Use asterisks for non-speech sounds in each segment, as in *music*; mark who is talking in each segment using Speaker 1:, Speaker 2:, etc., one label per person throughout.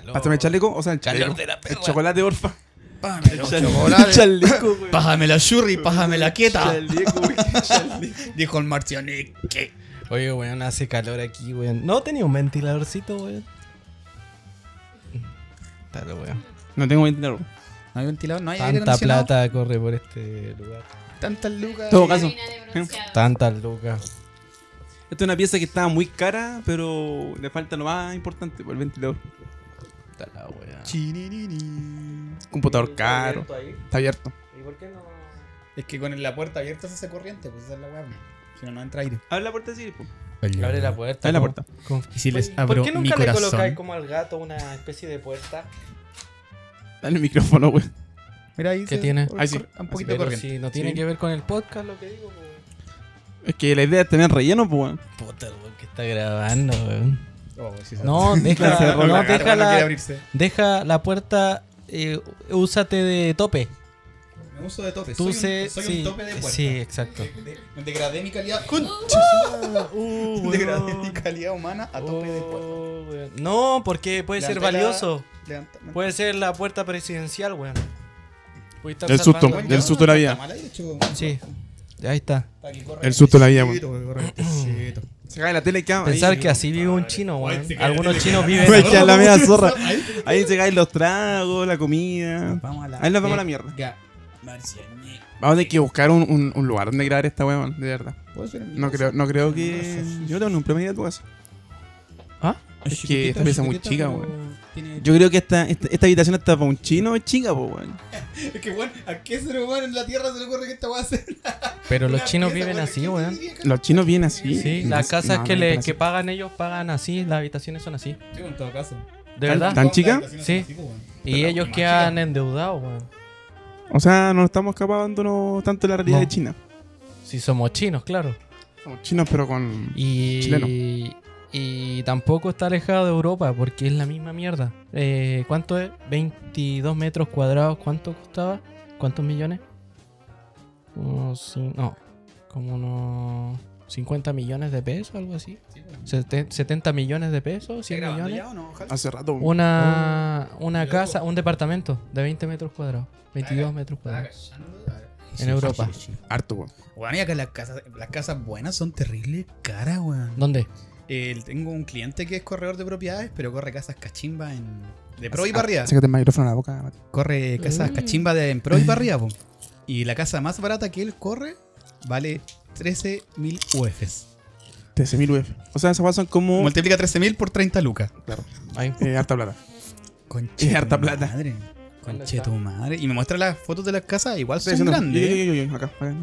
Speaker 1: calor.
Speaker 2: Pásame el chaleco, o sea, el
Speaker 1: Calor
Speaker 2: chaleco.
Speaker 1: de la
Speaker 2: El
Speaker 1: perra.
Speaker 2: chocolate, orfa.
Speaker 3: Pájame los
Speaker 2: El
Speaker 3: chocolates.
Speaker 2: chaleco, güey.
Speaker 3: Pájame la churri, pájame la quieta.
Speaker 2: Chaleco, güey. Chaleco.
Speaker 3: Dijo el marcianique.
Speaker 1: Oye, weón, hace calor aquí, weón. No tenía un ventiladorcito, weón. Dale, weón.
Speaker 2: No tengo ventilador.
Speaker 3: No hay ventilador, no hay aire
Speaker 1: Tanta
Speaker 3: acondicionado.
Speaker 1: plata corre por este lugar.
Speaker 3: Tantas lucas.
Speaker 2: Todo caso.
Speaker 4: Harina de bronceado.
Speaker 1: Tantas lucas.
Speaker 2: Esta es una pieza que estaba muy cara, pero le falta lo más importante, pues, el ventilador.
Speaker 1: Está la.
Speaker 3: Chininini.
Speaker 2: Computador caro. Está abierto.
Speaker 1: ¿Y por qué no?
Speaker 3: Es que con la puerta abierta se hace corriente, pues esa es la weá. Si no, no entra aire.
Speaker 2: Abre la puerta así, pues.
Speaker 1: Abre la puerta.
Speaker 2: Abre la puerta.
Speaker 1: ¿Cómo?
Speaker 3: Y si les
Speaker 1: ¿Por qué
Speaker 3: mi
Speaker 1: nunca le colocáis como al gato una especie de puerta?
Speaker 2: Dale el micrófono, güey.
Speaker 3: Mira ahí.
Speaker 1: ¿Qué
Speaker 3: se-
Speaker 1: tiene?
Speaker 2: Ahí sí.
Speaker 3: Un poquito
Speaker 1: Pero
Speaker 3: corriente.
Speaker 1: si no tiene
Speaker 2: Sí.
Speaker 1: que ver con el podcast lo que digo, weón.
Speaker 2: Es que la idea es tener relleno, pues, weón.
Speaker 1: Puta, weón, que está grabando, weón.
Speaker 3: Oh, sí,
Speaker 1: No, *laughs* deja,
Speaker 2: La cerró
Speaker 1: no, deja, la,
Speaker 3: abrirse.
Speaker 1: deja la puerta, eh, úsate de tope.
Speaker 3: Me uso de tope.
Speaker 1: Tú
Speaker 3: soy
Speaker 1: se,
Speaker 3: un, soy
Speaker 1: sí,
Speaker 3: un tope de puerta.
Speaker 1: sí, exacto.
Speaker 3: De- degradé mi calidad.
Speaker 1: Uh, *laughs*
Speaker 3: degradé
Speaker 1: weón.
Speaker 3: mi calidad humana a tope de puerta.
Speaker 1: Oh, weón. No, porque puede ser
Speaker 3: la-
Speaker 1: valioso.
Speaker 3: Levanta-
Speaker 1: Puede ser la puerta presidencial, weón. Puede estar
Speaker 2: El susto, del
Speaker 3: ya,
Speaker 2: susto de la vida.
Speaker 1: Sí, ahí está.
Speaker 3: Aquí corre
Speaker 2: El susto de la vida,
Speaker 3: vientecito. *clears throat*
Speaker 2: Se cae la tele y queda.
Speaker 1: Pensar
Speaker 2: ahí,
Speaker 1: que así vive un chino, weón. Algunos
Speaker 3: la
Speaker 1: chinos viven
Speaker 2: Güey, queda la media zorra.
Speaker 3: Ahí.
Speaker 2: Se caen los tragos, la comida.
Speaker 3: Vamos a la.
Speaker 2: Ahí nos vamos a la mierda. Vamos a tener que buscar un, un, un lugar donde grabar esta weón, de verdad.
Speaker 3: ¿Puedo ser en mi
Speaker 2: No creo, no creo que. Yo tengo ningún problema de tu casa. Es que esta pieza es muy chica, weón.
Speaker 3: tiene-
Speaker 2: Yo creo que esta, esta, esta habitación está para un chino es chica, pues, weón. *laughs*
Speaker 3: Es que, weón, ¿a qué ser humano en la tierra se le ocurre que esta va a ser?
Speaker 1: Pero los chinos
Speaker 3: pieza,
Speaker 1: viven así,
Speaker 3: ¿Quién
Speaker 1: weón.
Speaker 2: Los chinos vienen así.
Speaker 1: Sí, las casas
Speaker 2: no,
Speaker 1: que,
Speaker 2: no,
Speaker 1: le,
Speaker 2: no,
Speaker 1: que pagan ellos pagan así, las habitaciones son así.
Speaker 3: Sí, en todo caso.
Speaker 1: ¿De
Speaker 2: ¿Tan-
Speaker 1: verdad?
Speaker 2: tan chica?
Speaker 1: Sí. Y ellos quedan endeudados, weón.
Speaker 2: O sea, no estamos escapándonos tanto de la realidad
Speaker 1: No.
Speaker 2: de China.
Speaker 1: Si somos chinos, claro.
Speaker 2: Somos chinos, pero con.
Speaker 1: Y,
Speaker 2: Chileno.
Speaker 1: Y tampoco está alejado de Europa porque es la misma mierda. Eh, ¿Cuánto es? 22 metros cuadrados. ¿Cuánto costaba? ¿Cuántos millones? Unos, no, como unos 50 millones de pesos, algo así. Sete- 70 millones de pesos, 100 millones.
Speaker 2: Hace rato.
Speaker 1: Una, una
Speaker 3: Qué
Speaker 1: casa,
Speaker 3: loco.
Speaker 1: un departamento de 20 metros cuadrados. 22 metros cuadrados. En Europa.
Speaker 2: Harto, weón.
Speaker 3: Weón, y acá las casas, las casas buenas son terribles caras, weón.
Speaker 1: ¿Dónde?
Speaker 3: Eh, tengo un cliente que es corredor de propiedades, pero corre casas cachimba en. De pro y para arriba.
Speaker 2: Sácate el micrófono a la boca, Mati.
Speaker 3: Corre casas
Speaker 1: Mm.
Speaker 3: cachimba de en pro y para arriba, po. Y la casa más barata que él corre vale 13.000 UFs.
Speaker 2: 13.000 UF. O sea, esas weas son como.
Speaker 3: Multiplica 13.000 por 30 lucas.
Speaker 1: Ahí.
Speaker 2: Eh, harta plata.
Speaker 3: Conche
Speaker 2: Es harta plata.
Speaker 3: Madre.
Speaker 1: ¿Dónde
Speaker 3: Conche tu madre. Y me muestra las fotos de las casas, igual
Speaker 2: Estoy
Speaker 3: son grandes.
Speaker 2: Yo,
Speaker 3: ¿eh?
Speaker 2: yo, yo, yo, acá. acá,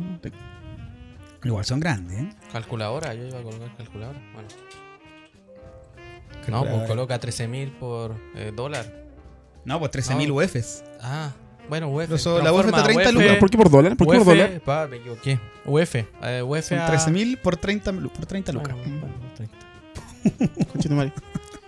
Speaker 3: Igual son grandes, ¿eh?
Speaker 1: Calculadora, yo iba a colocar calculadora. Bueno. No, pues coloca 13.000 por eh, dólar.
Speaker 3: No, pues 13.000
Speaker 1: No.
Speaker 3: UFs.
Speaker 1: Ah, bueno, UF.
Speaker 3: Pero eso, la UF está
Speaker 1: Transforma
Speaker 3: 30
Speaker 1: UF,
Speaker 3: lucas.
Speaker 2: ¿Por qué por dólar? ¿Por qué
Speaker 1: UF,
Speaker 2: por dólar?
Speaker 1: pa, me equivoqué. UF. Eh, UF
Speaker 3: Son
Speaker 1: a-
Speaker 3: 13.000 por 30, lu- por 30 lucas.
Speaker 1: Bueno, bueno, 30.
Speaker 2: Conche tu madre.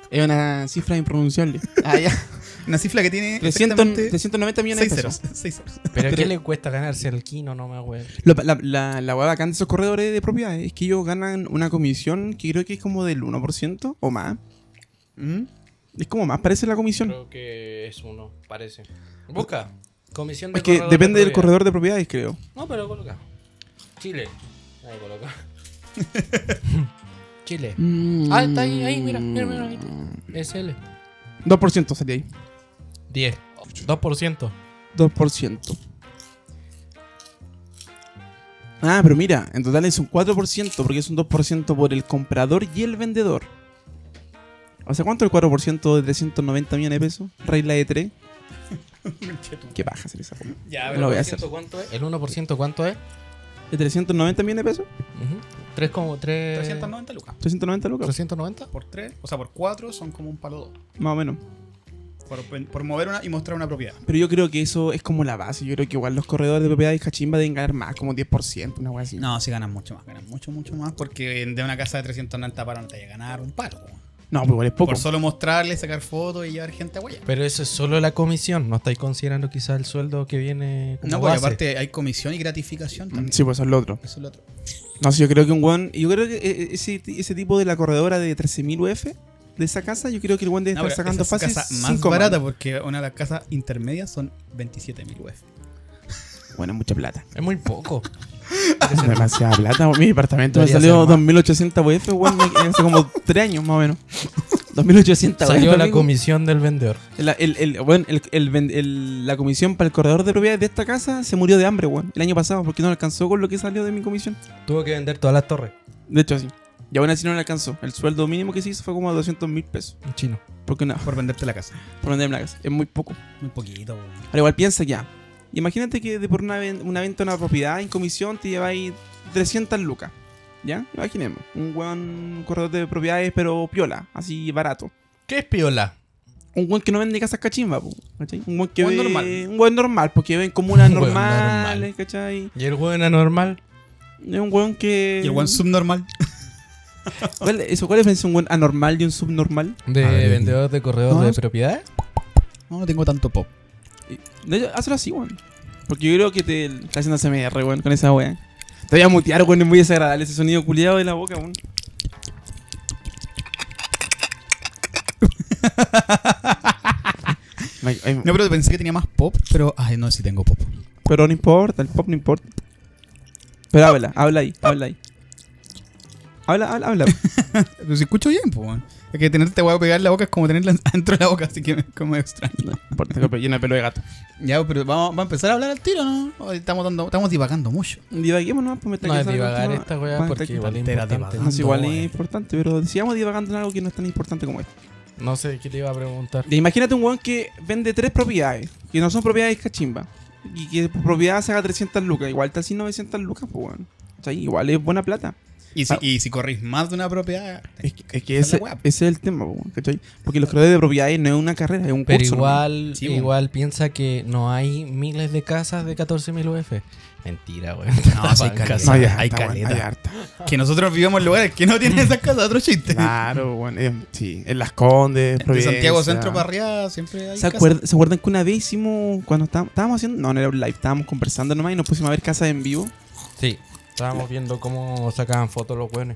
Speaker 2: Es una cifra impronunciable. Ah, ya. *laughs*
Speaker 3: Una cifra que tiene
Speaker 2: 300,
Speaker 3: exactamente
Speaker 2: 390 millones de
Speaker 3: 6
Speaker 2: pesos.
Speaker 3: ceros. seis ceros.
Speaker 1: Pero ¿a
Speaker 2: Pero-
Speaker 1: qué le cuesta ganarse el kino? No me acuerdo.
Speaker 2: La, la, la hueá bacán de esos corredores de propiedades es que ellos ganan una comisión que creo que es como del 1% o más.
Speaker 3: ¿Mm?
Speaker 2: Es como más, parece la comisión.
Speaker 1: Creo que es uno, parece. Busca. Comisión de
Speaker 2: Es que depende
Speaker 1: de
Speaker 2: del corredor de propiedades, creo.
Speaker 1: No, pero coloca. Chile. Ahí coloca. *laughs* Chile. Ah, está ahí, ahí, mira, mira, mira. ahí. SL.
Speaker 2: 2% salía ahí.
Speaker 1: 10. 2%.
Speaker 2: 2%. Ah, pero mira, en total es un 4% porque es un 2% por el comprador y el vendedor. O sea, ¿cuánto es el 4% de 390 millones de pesos? Regla de 3. Qué baja hacer esa forma.
Speaker 3: Ya,
Speaker 2: No lo voy a hacer.
Speaker 1: ¿Cuánto es? ¿El 1% cuánto es?
Speaker 2: ¿De 390 millones de pesos?
Speaker 1: Ujú. 3 como 3...
Speaker 3: 390 lucas.
Speaker 2: 390 lucas.
Speaker 1: 390.
Speaker 3: Por 3, o sea, por 4 son como un palo 2.
Speaker 2: Más o menos.
Speaker 3: Por, por mover una y mostrar una propiedad.
Speaker 2: Pero yo creo que eso es como la base. Yo creo que igual los corredores de propiedades cachimba deben ganar más, como 10%, una wea así.
Speaker 3: No, sí ganan mucho más, ganan mucho, mucho más. Porque de una casa de 390 para no te vaya a ganar un palo.
Speaker 2: No, pues igual es poco.
Speaker 3: Por solo mostrarle, sacar fotos y llevar gente a huella.
Speaker 1: Pero eso es solo la comisión. No estáis considerando quizá el sueldo que viene como
Speaker 3: No, porque
Speaker 1: base.
Speaker 3: aparte hay comisión y gratificación
Speaker 2: Mm,
Speaker 3: también.
Speaker 2: Sí, pues eso es lo otro.
Speaker 3: Eso es lo otro.
Speaker 2: No, sí, yo creo que un one. Yo creo que eh, ese, ese tipo de la corredora de 13.000 UF de esa casa, yo creo que el weón debe
Speaker 3: No,
Speaker 2: estar sacando
Speaker 3: esa es
Speaker 2: fácil
Speaker 3: casa más
Speaker 2: cinco
Speaker 3: barata porque una de las casas intermedias son 27.000 UF.
Speaker 2: Bueno, mucha plata.
Speaker 1: Es muy poco. *laughs*
Speaker 2: Demasiada plata. Mi departamento me salió
Speaker 1: ser más.
Speaker 2: 2800 UF, weón, hace como 3 años más o menos. *laughs* 2800
Speaker 1: Salió la comisión del vendedor.
Speaker 2: El- el- el- bueno, el- el ven- el- la comisión para el corredor de propiedades de esta casa se murió de hambre, weón, el año pasado, porque no alcanzó con lo que salió de mi comisión.
Speaker 1: Tuvo que vender todas las torres.
Speaker 2: De hecho, sí. Y aún así no le alcanzó. El sueldo mínimo que se hizo fue como 200 mil pesos.
Speaker 1: En chino.
Speaker 2: Porque no,
Speaker 3: Por venderte la casa.
Speaker 2: por venderme la casa. Es muy poco.
Speaker 3: Muy poquito, weón.
Speaker 2: Ahora igual piensa ya. Imagínate que de por una, ven- una venta de una propiedad en comisión te lleváis 300 lucas. ¿Ya? Imaginemos. Un buen corredor de propiedades, pero piola, así barato.
Speaker 1: ¿Qué es piola?
Speaker 2: Un buen que no vende casas cachimba, po, ¿cachai? Un buen que
Speaker 3: Buen
Speaker 2: ve-
Speaker 3: normal.
Speaker 2: Un buen normal, porque ven comunas *laughs*
Speaker 1: Un buen
Speaker 2: normales,
Speaker 1: normal.
Speaker 2: ¿cachai?
Speaker 1: ¿Y el hueón anormal?
Speaker 2: Es un buen que.
Speaker 3: Y el one subnormal.
Speaker 2: ¿Cuál, eso, ¿Cuál es la diferencia de un buen anormal y un subnormal?
Speaker 1: ¿De
Speaker 3: ver.
Speaker 1: vendedor de corredor
Speaker 2: No.
Speaker 1: de propiedades?
Speaker 3: No, no tengo tanto pop.
Speaker 2: Hazlo así, weón. Porque yo creo que te está haciendo CMR, weón, con esa weón. Te voy a mutear, weón, es muy desagradable ese sonido culiado de la boca, weón. *laughs*
Speaker 3: No, pero pensé que tenía más pop, pero. Ay, no, sí tengo pop.
Speaker 2: Pero no importa, el pop no importa. Pero habla, habla ahí, habla ahí. Habla, habla, habla. *laughs*
Speaker 3: Pero si escucho bien, pues, weón. Es que tenerte voy a pegar en la boca es como tenerla *laughs* dentro de la boca, así que me, como extraño.
Speaker 2: No importa, llena de pelo de gato.
Speaker 3: Ya, pero vamos, vamos a empezar a hablar al tiro, ¿no? Hoy estamos, dando, estamos divagando mucho.
Speaker 2: Divaguemos nomás, pues me está
Speaker 1: No es divagar esta weá porque igual es importante.
Speaker 3: divagando.
Speaker 2: No es igual es importante, pero sigamos divagando en algo que no es tan importante como esto.
Speaker 1: No sé qué te iba a preguntar.
Speaker 2: Imagínate un weón que vende tres propiedades, que no son propiedades cachimba, y que por propiedad saca 300 lucas, igual está así 900 lucas, pues weón. O sea, igual es buena plata.
Speaker 3: Y si,
Speaker 2: Ah.
Speaker 3: y si corrís más de una propiedad.
Speaker 2: Es que, es ese, es el tema, weón, ¿cachai? Porque los creadores de propiedades no es una carrera, es un
Speaker 1: Pero
Speaker 2: curso.
Speaker 1: igual,
Speaker 3: Sí, bueno.
Speaker 1: igual piensa que no hay miles de casas de 14.000 UF. Mentira, weón.
Speaker 3: No, sí *laughs* hay
Speaker 1: Banca,
Speaker 3: caleta.
Speaker 2: No, hay
Speaker 3: hay
Speaker 2: harta, weón,
Speaker 3: caleta.
Speaker 2: hay harta.
Speaker 3: Que nosotros vivimos en lugares que no tienen *laughs* esas casas, otro chiste.
Speaker 2: Claro, weón. eh, sí, en Las Condes,
Speaker 3: De. Santiago Centro para arriba siempre hay
Speaker 2: ¿Se,
Speaker 3: casas.
Speaker 2: acuerdan, ¿Se acuerdan que una vez hicimos, cuando estábamos, estábamos haciendo, no, no era un live, estábamos conversando nomás y nos pusimos a ver casas en vivo?
Speaker 1: Sí. Estábamos viendo cómo sacaban fotos los weones.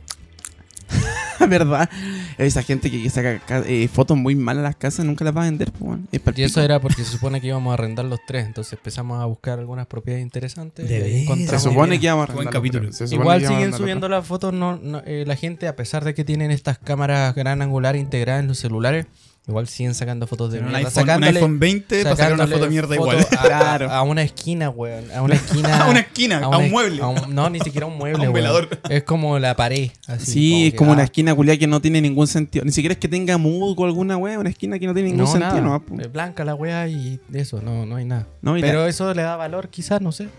Speaker 1: *laughs*
Speaker 2: ¿Verdad? Esa gente que saca ca- eh, fotos muy malas a las casas nunca las va a vender, pues. Es pa'l
Speaker 1: Y eso era porque se supone que íbamos a arrendar los tres. Entonces empezamos a buscar algunas propiedades interesantes. Y.
Speaker 2: Se supone que íbamos a
Speaker 3: Buen
Speaker 2: arrendarlo,
Speaker 3: capítulo.
Speaker 1: Igual siguen subiendo las fotos. No, no, eh, la gente, a pesar de que tienen estas cámaras gran angular integradas en los celulares, igual siguen sacando fotos de
Speaker 3: Pero un
Speaker 1: mierda.
Speaker 3: iPhone, un iPhone 20 para sacar una foto de mierda
Speaker 1: foto
Speaker 3: igual.
Speaker 1: A,
Speaker 2: Claro.
Speaker 1: a- a una esquina, weón. A una *laughs* esquina.
Speaker 3: a una esquina, a,
Speaker 1: una
Speaker 3: un mueble.
Speaker 1: a un- no, ni siquiera un *laughs* mueble,
Speaker 3: A un
Speaker 1: weón.
Speaker 3: velador.
Speaker 1: Es como la pared. Así,
Speaker 2: Sí, es
Speaker 1: que,
Speaker 2: como
Speaker 1: ah,
Speaker 2: una esquina culiada que no tiene ningún sentido. Ni siquiera es que tenga musgo o alguna wea, una esquina que no tiene ningún
Speaker 1: No,
Speaker 2: sentido.
Speaker 1: nada.
Speaker 2: No.
Speaker 1: Es blanca la weá y eso, no, no hay nada.
Speaker 2: No, y la-
Speaker 1: Pero eso le da valor, quizás, no sé.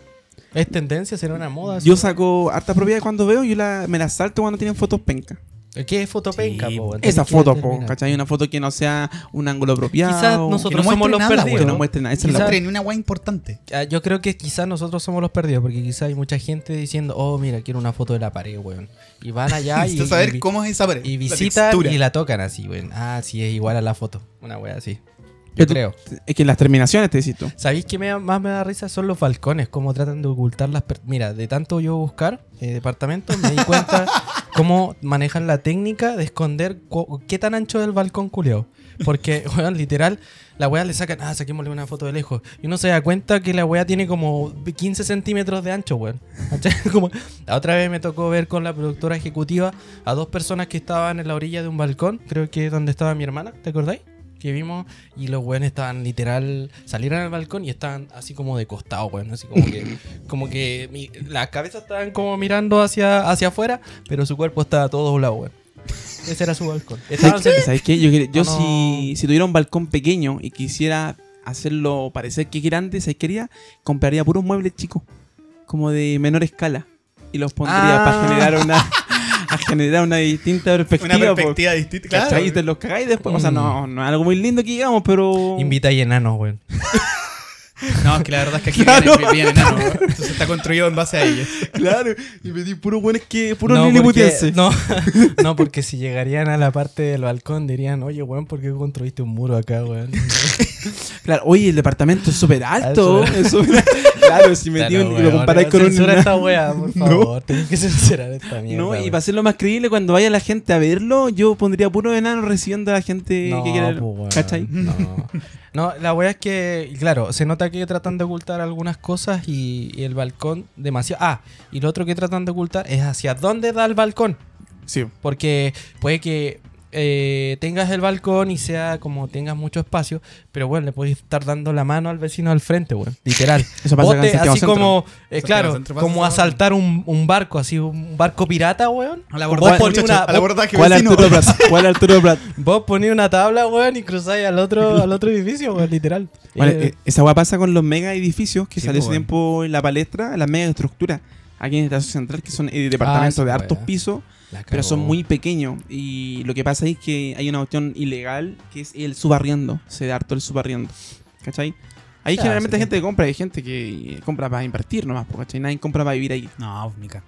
Speaker 1: Es tendencia, será una moda.
Speaker 2: yo saco harta propiedad cuando veo, yo la, me la salto cuando tienen fotos penca.
Speaker 1: ¿Qué es fotopenca,
Speaker 3: Sí,
Speaker 1: po?
Speaker 2: Esa foto, po. ¿cachai? Una foto que no sea un ángulo apropiado.
Speaker 1: Quizás
Speaker 3: Que
Speaker 1: nosotros
Speaker 3: no
Speaker 1: somos los
Speaker 3: nada,
Speaker 1: perdidos.
Speaker 2: Que no muestre nada. Esa es
Speaker 3: No
Speaker 2: la-
Speaker 3: una weá importante.
Speaker 1: Ah, Yo creo que quizás nosotros somos los perdidos, porque quizás hay mucha gente diciendo, oh, mira, quiero una foto de la pared, weón. Y van *laughs* allá y,
Speaker 3: saber
Speaker 1: y-
Speaker 3: cómo es esa pared.
Speaker 1: y visitan y la tocan así, weón. Ah, sí, es igual a la foto. Una wea así. Yo creo.
Speaker 2: Es que las terminaciones te decís tú.
Speaker 1: ¿Sabéis me da- más me da risa? Son los balcones, cómo tratan de ocultar las... per- Mira, de tanto yo buscar eh, departamentos, me di cuenta *laughs* cómo manejan la técnica de esconder qué tan ancho es el balcón culiao. Porque, *laughs* weón, literal, la weá le sacan, ah, saquémosle una foto de lejos. Y uno se da cuenta que la weá tiene como 15 centímetros de ancho, weón. *laughs* La otra vez me tocó ver con la productora ejecutiva a dos personas que estaban en la orilla de un balcón, creo que es donde estaba mi hermana, ¿te acordáis? Que vimos y los weones estaban literal, salieron al balcón y estaban así como de costado, weón, así como que, *laughs* como que mi- las cabezas estaban como mirando hacia, hacia afuera, pero su cuerpo estaba todo doblado, weón. Ese era su balcón.
Speaker 2: ¿Sabes, ¿Sabes qué? Yo, quería- yo
Speaker 1: No, no.
Speaker 2: Si, si tuviera un balcón pequeño y quisiera hacerlo parecer que grande, ¿sabes qué haría? Compraría puros muebles chicos, como de menor escala. Y los pondría
Speaker 1: Ah.
Speaker 2: para generar una *laughs* generar una distinta perspectiva.
Speaker 3: Una perspectiva distinta. Claro.
Speaker 2: Y te los cagáis después. O sea,
Speaker 1: Mm.
Speaker 2: no, no es algo muy lindo que digamos, pero.
Speaker 1: Invita y enanos, weón. *laughs*
Speaker 3: No, es que la verdad es que aquí *laughs*
Speaker 2: Claro.
Speaker 3: viene, viene enano. Entonces está construido en base a ellos.
Speaker 2: Claro, y me di puro buenos que. Puro
Speaker 1: no, porque, no, *laughs* no, porque si llegarían a la parte del balcón dirían, oye, weón, ¿por qué construiste un muro acá, weón? *laughs*
Speaker 2: Claro, oye, el departamento es súper alto.
Speaker 1: Alto.
Speaker 2: Claro, si metí un- y lo comparáis con un.
Speaker 1: Esta weá, por favor. Tenés que censurar esta mierda.
Speaker 2: No, y para hacerlo más creíble, cuando vaya la gente a verlo, yo pondría puro enano recibiendo a la gente
Speaker 1: No,
Speaker 2: que quiere.
Speaker 1: pues, weón,
Speaker 2: ¿Cachai?
Speaker 1: No. No, la weá es que, claro, se nota que tratan de ocultar algunas cosas y, y el balcón demasiado. Ah, y lo otro que tratan de ocultar es hacia dónde da el balcón.
Speaker 2: Sí.
Speaker 1: Porque puede que eh, tengas el balcón y sea como tengas mucho espacio, pero bueno, le podéis estar dando la mano al vecino al frente, weón. Literal. *laughs*
Speaker 2: Eso pasa
Speaker 1: Bote, así
Speaker 2: Centro.
Speaker 1: como, eh, claro,
Speaker 3: Centro
Speaker 1: como asaltar un, un barco, así, un barco pirata, weón.
Speaker 3: Al
Speaker 1: Vos
Speaker 3: abordaje,
Speaker 1: ponés
Speaker 3: muchachos,
Speaker 1: una- vos-
Speaker 3: abordaje
Speaker 2: ¿Cuál
Speaker 3: vecino.
Speaker 2: Arturo Prat? ¿Cuál Arturo Prat? *laughs*
Speaker 1: Vos ponés una tabla, weón, y cruzáis al otro, *laughs* al otro edificio, weón, literal.
Speaker 2: Vale,
Speaker 1: Eh,
Speaker 2: eh, esa weá pasa con los mega edificios que
Speaker 3: Sí,
Speaker 2: salió
Speaker 3: pues,
Speaker 2: ese
Speaker 3: weón.
Speaker 2: tiempo en la palestra, las mega estructuras. Aquí en Estación Central, que son eh, departamentos
Speaker 1: esa
Speaker 2: de hartos
Speaker 1: weá.
Speaker 2: pisos, pero son muy pequeños. Y lo que pasa es que hay una opción ilegal que es el subarriendo. Se da harto el subarriendo. ¿Cachai? Ahí generalmente hay gente que compra, hay gente que compra para invertir nomás, ¿cachai? Nadie compra para vivir ahí.
Speaker 3: No, Mica.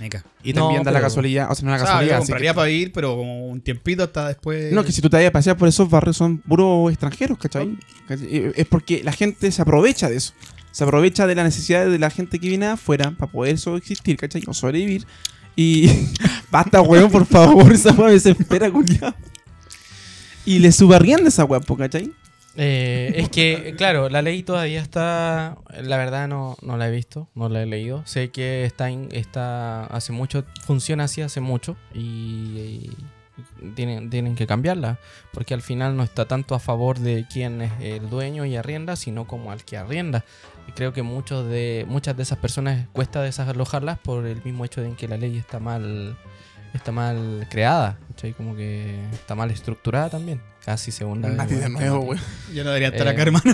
Speaker 3: Mica.
Speaker 2: Y
Speaker 1: No,
Speaker 2: también da la casualidad, o sea, no la
Speaker 3: O sea,
Speaker 2: casualidad.
Speaker 3: yo
Speaker 2: así
Speaker 3: compraría
Speaker 2: que-
Speaker 3: para ir, pero como un tiempito hasta después.
Speaker 2: No, que si tú te vayas a pasear por esos barrios son puros extranjeros, ¿cachai? ¿Cachai? Eh, Es porque la gente se aprovecha de eso. Se aprovecha de la necesidad de la gente que viene afuera para poder subsistir, ¿cachai? O sobrevivir. Y. *laughs* Basta, weón, por favor, esa weón desespera, culiao. Y le subarrienda esa weón, ¿cachai?
Speaker 1: Eh, es que, claro, la ley todavía está. La verdad no, no la he visto, no la he leído. Sé que está, está hace mucho, funciona así hace mucho y tienen, tienen que cambiarla. Porque al final no está tanto a favor de quién es el dueño y arrienda, sino como al que arrienda. Y creo que muchos de, muchas de esas personas cuesta desalojarlas por el mismo hecho de que la ley está mal, está mal creada. ¿cachai? Como que está mal estructurada también. Casi segunda vez.
Speaker 2: Mati de nuevo, weón.
Speaker 3: Yo no debería estar
Speaker 1: Eh.
Speaker 3: acá, hermano.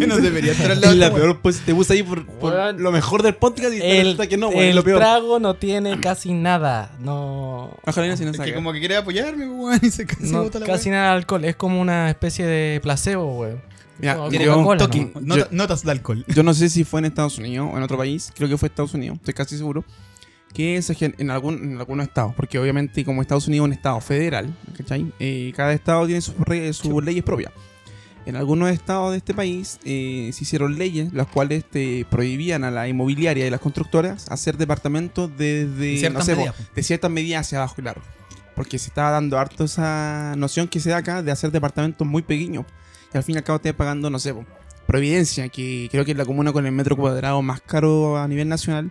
Speaker 3: Yo *laughs* *laughs* no debería estar al lado.
Speaker 2: La peor, pues te puse ahí por, por
Speaker 1: Weón.
Speaker 2: lo mejor del podcast y te
Speaker 1: El,
Speaker 2: resulta que no, es
Speaker 1: el
Speaker 2: lo peor.
Speaker 1: trago no tiene casi nada. No.
Speaker 2: Ojalá no se nos
Speaker 3: Es que como que quiere apoyarme, weón, y se *laughs* casi
Speaker 1: no,
Speaker 3: bota la
Speaker 1: casi nada de alcohol. Es como una especie de placebo, güey.
Speaker 2: Mira,
Speaker 3: Tiene
Speaker 2: yo-
Speaker 3: toque,
Speaker 1: ¿no?
Speaker 3: nota- notas de alcohol.
Speaker 2: Yo no sé si fue en Estados Unidos o en otro país, creo que fue Estados Unidos, estoy casi seguro, que se en, algún, en algunos estados, porque obviamente como Estados Unidos es un estado federal, ¿cachai? Eh, cada estado tiene sus, re- sus leyes propias. En algunos estados de este país eh, se hicieron leyes las cuales te prohibían a la inmobiliaria y las constructoras hacer departamentos desde no sé, de ciertas medidas hacia abajo, claro. Porque se estaba dando harto esa noción que se da acá de hacer departamentos muy pequeños. Y al fin y al cabo te pagando, no sé, Providencia, que creo que es la comuna con el metro cuadrado más caro a nivel nacional.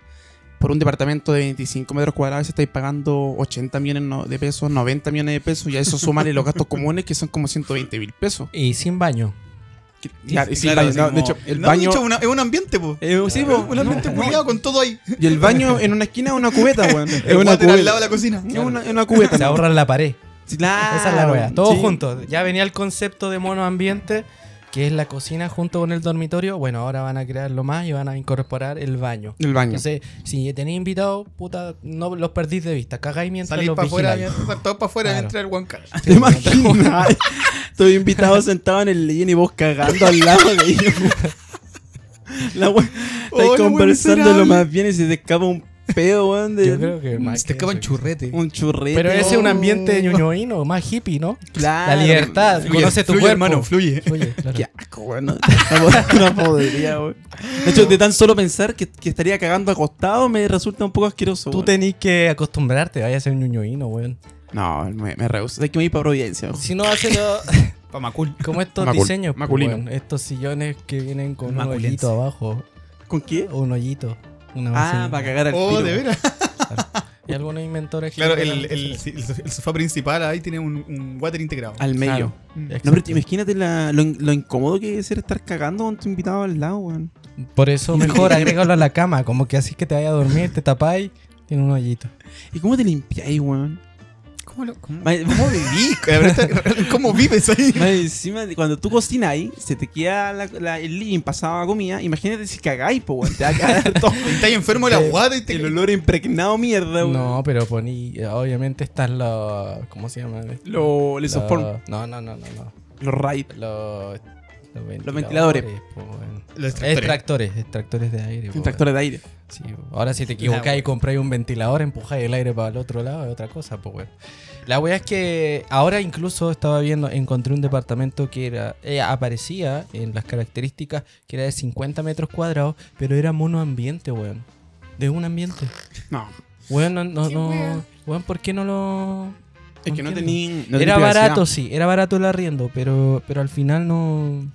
Speaker 2: Por un departamento de 25 metros cuadrados estáis pagando 80 millones de pesos, 90 millones de pesos, y a eso sumarle los gastos comunes que son como 120 mil pesos.
Speaker 1: Y sin baño.
Speaker 2: Y sí,
Speaker 3: Claro,
Speaker 2: baño,
Speaker 3: así
Speaker 2: no,
Speaker 3: como-
Speaker 2: de hecho, el
Speaker 3: no,
Speaker 2: baño.
Speaker 3: una- es un ambiente, po.
Speaker 2: eh, sí, po,
Speaker 3: un ambiente
Speaker 2: no,
Speaker 3: culiado con todo ahí.
Speaker 2: Y el baño en una esquina es una cubeta, weón. Es una
Speaker 3: water al lado
Speaker 2: cubeta.
Speaker 3: de la cocina.
Speaker 2: Es una, es una cubeta.
Speaker 1: Se ahorran la pared.
Speaker 2: Claro.
Speaker 1: Esa es la wea. Todos
Speaker 2: Sí.
Speaker 1: juntos. Ya venía el concepto de mono ambiente, que es la cocina junto con el dormitorio. Bueno, ahora van a crearlo más y van a incorporar el baño.
Speaker 2: El baño.
Speaker 1: Entonces, si tenéis invitados, puta, no los perdís de vista. Cagáis mientras
Speaker 3: Salís
Speaker 1: los
Speaker 3: para afuera,
Speaker 1: vigiláis.
Speaker 3: todos para afuera
Speaker 1: Claro.
Speaker 3: mientras el guancar.
Speaker 2: ¿Te imaginas? Estoy invitado sentado en el living y vos cagando al lado de ellos. *laughs* La wea.
Speaker 3: Oh,
Speaker 2: Estáis conversando lo más bien y se te escapa un pedo, weón. De
Speaker 1: Yo creo que más
Speaker 3: Se te
Speaker 1: eso.
Speaker 3: churrete.
Speaker 2: Un churrete.
Speaker 1: Pero ese es un
Speaker 3: Oh.
Speaker 1: ambiente ñoñoíno, más hippie, ¿no?
Speaker 2: Claro.
Speaker 1: La libertad.
Speaker 3: Fluye,
Speaker 1: conoce tu
Speaker 3: fluye,
Speaker 1: cuerpo.
Speaker 3: hermano, fluye.
Speaker 1: Fluye, *laughs* claro.
Speaker 2: Qué asco, weón. No, no, podría, weón. De hecho, de tan solo pensar que, que estaría cagando acostado me resulta un poco asqueroso.
Speaker 1: Tú tenés que acostumbrarte, vaya a ser ñoñoíno, weón.
Speaker 2: No, me, me rehuso. Hay que ir para Providencia. weón.
Speaker 1: Si no hacen *laughs*
Speaker 3: Pa' Macul.
Speaker 1: como estos
Speaker 2: Macul-
Speaker 1: diseños, pues,
Speaker 2: maculino.
Speaker 1: estos sillones que vienen con un hoyito abajo,
Speaker 2: ¿Con qué?
Speaker 1: o un hoyito, una
Speaker 2: Ah,
Speaker 1: vasija.
Speaker 2: para cagar al
Speaker 3: Oh,
Speaker 2: tiro.
Speaker 3: de veras.
Speaker 1: Y algunos inventores que
Speaker 3: Claro, el, el,
Speaker 1: hacer
Speaker 3: el, el sofá principal ahí tiene un, un water integrado.
Speaker 2: Al medio.
Speaker 1: Claro.
Speaker 3: Mm.
Speaker 2: No, pero imagínate la- lo, lo incómodo que debe ser estar cagando con tu invitado al lado, weón.
Speaker 1: Por eso mejor agrégalo a la cama, como que así que te vaya a dormir, te tapáis, tiene un hoyito.
Speaker 2: ¿Y cómo te limpiáis, weón?
Speaker 3: ¿Cómo, lo, cómo, cómo vivís? *laughs* ¿Cómo vives ahí? *laughs*
Speaker 2: Encima, de cuando tú cocinas ahí, se te queda la- la- el living pasado a comida. Imagínate si cagáis, po, weón. Te va a cagar *laughs* todo.
Speaker 3: Estás enfermo de la guata y te...
Speaker 2: El olor impregnado mierda, weón.
Speaker 1: No, pero poní, obviamente están los, ¿cómo se llama?
Speaker 2: Lo,
Speaker 1: Los-
Speaker 2: soform.
Speaker 1: No, no, no, no, no.
Speaker 2: Los raid.
Speaker 1: Los Los
Speaker 2: ventiladores.
Speaker 1: po, weón.
Speaker 3: Los extractores.
Speaker 1: Extractores, extractores de aire. po,
Speaker 2: Tractores de aire.
Speaker 1: Sí, ahora si te equivocás y compráis un ventilador, empujáis el aire para el otro lado, es otra cosa, pues weón. La wea es que ahora incluso estaba viendo, encontré un departamento que era, eh, aparecía en las características que era de 50 metros cuadrados, pero era monoambiente, weón. De un ambiente.
Speaker 2: No.
Speaker 1: Weón, no, no, no- weón, ¿por qué no lo...?
Speaker 2: Es que no tenía. no
Speaker 1: era barato, sí, era barato el arriendo, pero, pero al final no...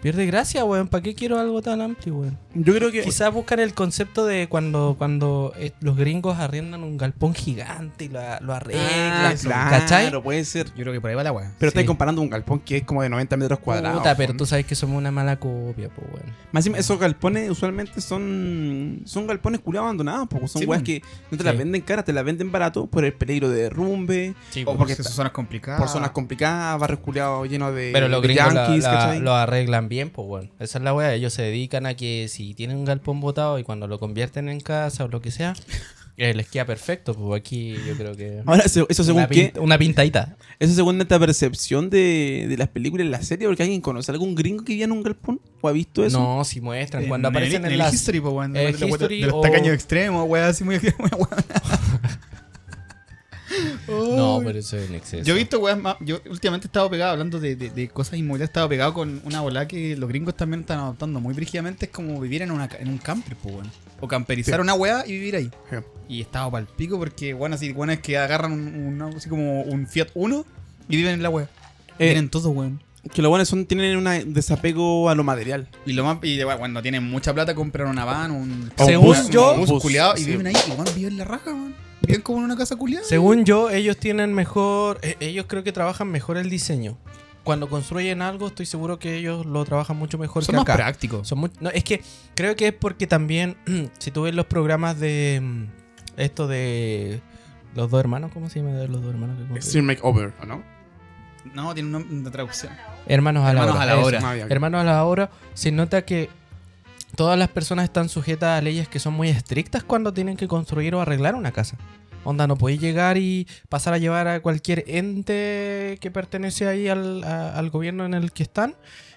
Speaker 1: Pierde gracia, weón. ¿Para qué quiero algo tan amplio, weón?
Speaker 2: Yo creo que.
Speaker 1: Quizás buscan el concepto de cuando, cuando eh, los gringos arriendan un galpón gigante y lo, lo arreglan.
Speaker 2: Ah, claro,
Speaker 1: ¿Cachai?
Speaker 2: puede ser.
Speaker 3: Yo creo que por ahí va la weá.
Speaker 2: Pero
Speaker 1: Sí.
Speaker 2: estáis comparando un galpón que es como de 90 metros cuadrados.
Speaker 1: Puta, pero tú sabes que somos una mala copia, pues, weón.
Speaker 2: Más encima, esos galpones usualmente son son galpones culiados abandonados, porque son
Speaker 3: Sí,
Speaker 2: weas que no te
Speaker 1: Sí.
Speaker 2: las venden caras, te las venden barato por el peligro de derrumbe,
Speaker 1: Sí,
Speaker 3: O
Speaker 2: porque
Speaker 3: son zonas complicadas.
Speaker 2: por zonas complicadas, barrios culiados llenos de,
Speaker 1: Pero los
Speaker 2: de
Speaker 1: gringos la-
Speaker 2: yankees,
Speaker 1: la-
Speaker 2: ¿cachai?
Speaker 1: lo arreglan bien, pues, weón. Esa es la weá. Ellos se dedican a que si tienen un galpón botado y cuando lo convierten en casa o lo que sea, *laughs* eh, les queda perfecto. Pues aquí yo creo que.
Speaker 2: Ahora, eso eso según
Speaker 1: una,
Speaker 2: qué,
Speaker 1: pinta- una pintadita.
Speaker 2: eso según esta percepción de, de las películas y las series, porque alguien conoce algún gringo que vive en un galpón o ha visto eso.
Speaker 1: No, si muestran.
Speaker 3: En
Speaker 1: Cuando
Speaker 3: el-
Speaker 1: aparecen en,
Speaker 3: el
Speaker 1: las.
Speaker 3: history, po, weón.
Speaker 1: eh,
Speaker 3: de, de- de-
Speaker 1: history
Speaker 3: de los
Speaker 1: o-
Speaker 3: tacaños extremos, weá, así muy. *laughs*
Speaker 1: No, pero eso es en exceso.
Speaker 3: Yo he visto weas más. Yo últimamente he estado pegado hablando de, de- de cosas inmobiliarias. He estado pegado con una bola que los gringos también están adoptando muy brígidamente. Es como vivir en, una, ca- en un camper, pues, weón. O camperizar
Speaker 2: Sí.
Speaker 3: una weá y vivir ahí.
Speaker 2: Sí.
Speaker 3: Y he estado pa'l pico porque, bueno, así, bueno, es que agarran un, un- así como un Fiat Uno y viven en la weá.
Speaker 2: Eh,
Speaker 3: Tienen todo, weón.
Speaker 2: Que lo bueno son tienen un desapego a lo material.
Speaker 3: Y lo más, y de- cuando tienen mucha plata compran una van, un
Speaker 2: O un
Speaker 1: Según
Speaker 2: bus,
Speaker 1: yo-
Speaker 3: un bus,
Speaker 2: bus,
Speaker 3: culiado y
Speaker 2: sí.
Speaker 3: viven ahí y viven la raja, weón. Viven como en una casa culiada.
Speaker 1: Según yo, ellos tienen mejor. eh, ellos creo que trabajan mejor el diseño. Cuando construyen algo, estoy seguro que ellos lo trabajan mucho mejor
Speaker 3: Son
Speaker 1: que
Speaker 3: más
Speaker 1: acá.
Speaker 3: prácticos.
Speaker 1: Son muy- no, es que creo que es porque también, *clears throat* si tú ves los programas de mm, esto de los dos hermanos, ¿cómo se llama de los dos hermanos? que?
Speaker 2: Extreme Makeover, ¿o no?
Speaker 3: No, tiene una, una traducción.
Speaker 1: Hermanos a la
Speaker 3: Hermanos
Speaker 1: hora.
Speaker 3: a la
Speaker 1: eso.
Speaker 3: hora.
Speaker 2: Ah, ya.
Speaker 1: Hermanos a la hora, se nota que todas las personas están sujetas a leyes que son muy estrictas cuando tienen que construir o arreglar una casa. Onda, no podéis llegar y pasar a llevar a cualquier ente que pertenece ahí al, a- al gobierno en el que están,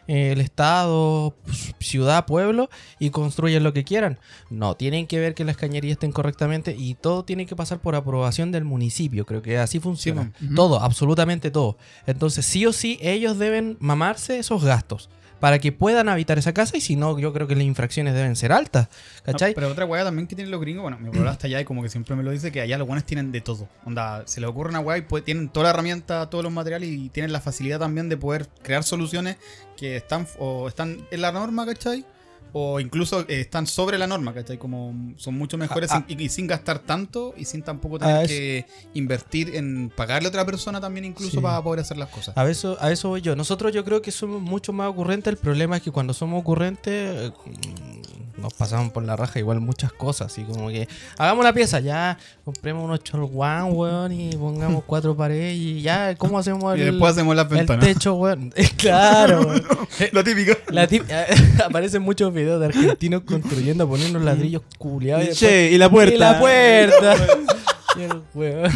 Speaker 1: eh, el estado, ciudad, pueblo, y construyen lo que quieran. No, tienen que ver que las cañerías estén correctamente y todo tiene que pasar por aprobación del municipio. Creo que así funciona.
Speaker 3: Sí.
Speaker 1: Todo, absolutamente todo. Entonces, sí o sí, ellos deben mamarse esos gastos para que puedan habitar esa casa y si no, yo creo que las infracciones deben ser altas. ¿Cachai?
Speaker 3: No, pero otra weá también que tienen los gringos, bueno, mi abuela hasta allá y como que siempre me lo dice, que allá los buenos tienen de todo. Onda, se les ocurre una weá y tienen toda la herramienta, todos los materiales y tienen la facilidad también de poder crear soluciones que están o están en la norma, ¿cachai? O incluso eh, están sobre la norma, ¿cachai? Como son mucho mejores
Speaker 1: Ah,
Speaker 3: sin- y, y sin gastar tanto y sin tampoco tener
Speaker 1: Ah, es-
Speaker 3: que invertir en pagarle a otra persona también incluso
Speaker 1: Sí.
Speaker 3: para poder hacer las cosas.
Speaker 1: A eso, a eso voy yo. Nosotros yo creo que somos mucho más ocurrentes. El problema es que cuando somos ocurrentes eh, nos pasamos por la raja igual muchas cosas. Así como que hagamos la pieza, ya compremos unos cholguán, weón, y pongamos *laughs* cuatro paredes y ya, ¿cómo hacemos
Speaker 3: Y
Speaker 1: el,
Speaker 3: después hacemos las
Speaker 1: el
Speaker 3: ventanas.
Speaker 1: techo, weón? *laughs* claro, *laughs* weón.
Speaker 3: Lo típico.
Speaker 1: La tip- aparecen muchos videos de argentinos construyendo, poniendo ladrillos culiados. y
Speaker 2: Che, y la puerta.
Speaker 1: Y la puerta. Y el weón.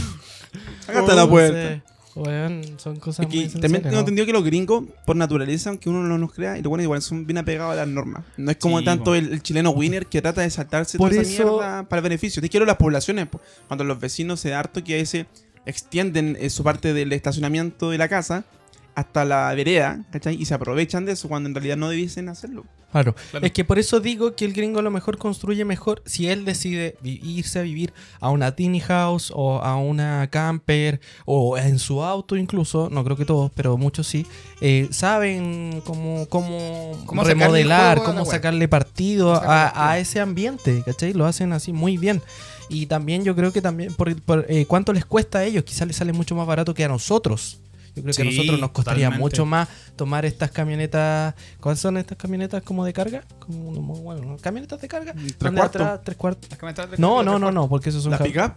Speaker 2: Acá está la puerta.
Speaker 1: sé, Weón, son cosas muy
Speaker 2: también tengo
Speaker 1: ¿no?
Speaker 2: entendido que los gringos, por naturaleza, aunque uno no nos crea, y los buenos igual son bien apegados a las normas. No es como
Speaker 3: Sí,
Speaker 2: tanto el, el chileno winner que trata de saltarse
Speaker 1: Por
Speaker 2: toda esa mierda para el beneficio. Te quiero las poblaciones, po. cuando los vecinos se da harto que a veces extienden eh, su parte del estacionamiento de la casa hasta la vereda, ¿cachai? Y se aprovechan de eso cuando en realidad no debiesen hacerlo.
Speaker 1: Claro.
Speaker 3: Claro.
Speaker 1: Es que por eso digo que el gringo a lo mejor construye mejor si él decide irse a vivir a una tiny house o a una camper o en su auto incluso, no creo que todos, pero muchos sí, eh, saben cómo, cómo, remodelar, cómo sacarle partido
Speaker 3: Cómo sacarle
Speaker 1: a, ese ambiente, ¿cachai? Lo hacen así muy bien. Y también yo creo que también por, por, eh, cuánto les cuesta a ellos, quizás les sale mucho más barato que a nosotros. Yo creo que a nosotros nos costaría
Speaker 3: totalmente.
Speaker 1: mucho más tomar estas camionetas. ¿Cuáles son estas camionetas como de carga? Como, no, bueno, ¿no? camionetas de carga.
Speaker 2: Tres
Speaker 1: Donde
Speaker 2: cuartos.
Speaker 1: atrás, tres cuartos.
Speaker 3: Las camionetas de-
Speaker 1: No, no,
Speaker 3: tres
Speaker 1: no, no, porque esos son
Speaker 2: La
Speaker 1: cam-
Speaker 2: pick-up,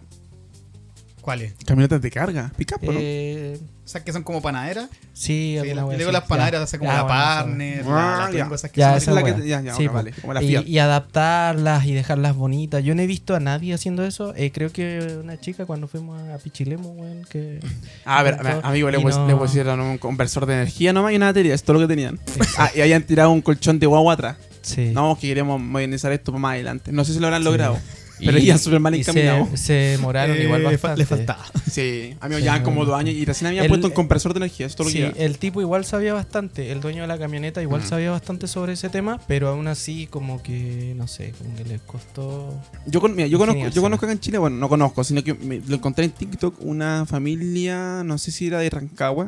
Speaker 3: ¿Cuáles?
Speaker 2: Camionetas de carga, pick ¿no?
Speaker 1: Eh,
Speaker 3: O sea, que son como panaderas.
Speaker 1: sí,
Speaker 3: Sí,
Speaker 1: alguna
Speaker 3: yo digo las panaderas, hace como
Speaker 1: Ya,
Speaker 3: la
Speaker 1: bueno.
Speaker 3: Partner,
Speaker 2: Ah,
Speaker 3: la, la
Speaker 2: ya.
Speaker 3: Twingo, esas que
Speaker 1: Ya,
Speaker 3: son
Speaker 1: esa
Speaker 2: es la que- ya, ya,
Speaker 1: Sí,
Speaker 2: vale, como la
Speaker 1: y, adaptarlas y dejarlas bonitas. Yo no he visto a nadie haciendo eso. Eh, creo que una chica cuando fuimos a Pichilemo, weón, que...
Speaker 2: Ah, a ver,
Speaker 1: Entonces,
Speaker 2: amigo, le,
Speaker 1: no-
Speaker 2: le pusieron un conversor de energía nomás y una batería, es todo lo que tenían. Ah, y habían tirado un colchón de guagua atrás.
Speaker 1: Sí.
Speaker 2: No, que queremos modernizar esto para más adelante. No sé si lo habrán
Speaker 1: Sí.
Speaker 2: logrado. *laughs* Pero
Speaker 1: Y-
Speaker 2: ya súper mal
Speaker 1: y se,
Speaker 2: encaminado.
Speaker 1: se demoraron
Speaker 3: Eh,
Speaker 1: igual bastante.
Speaker 3: Le faltaba.
Speaker 2: Sí, amigo,
Speaker 1: Sí,
Speaker 2: ya como dos años y recién habían
Speaker 1: El-
Speaker 2: puesto un compresor de energía, es todo lo
Speaker 1: Sí,
Speaker 2: que era.
Speaker 1: el tipo igual sabía bastante, el dueño de la camioneta igual
Speaker 2: Mm.
Speaker 1: sabía bastante sobre ese tema, pero aún así como que, no sé, como que les costó...
Speaker 2: Yo, con- mira, yo, conozco, yo conozco acá en Chile, bueno, no conozco, sino que me- lo encontré en TikTok, una familia, no sé si era de Rancagua,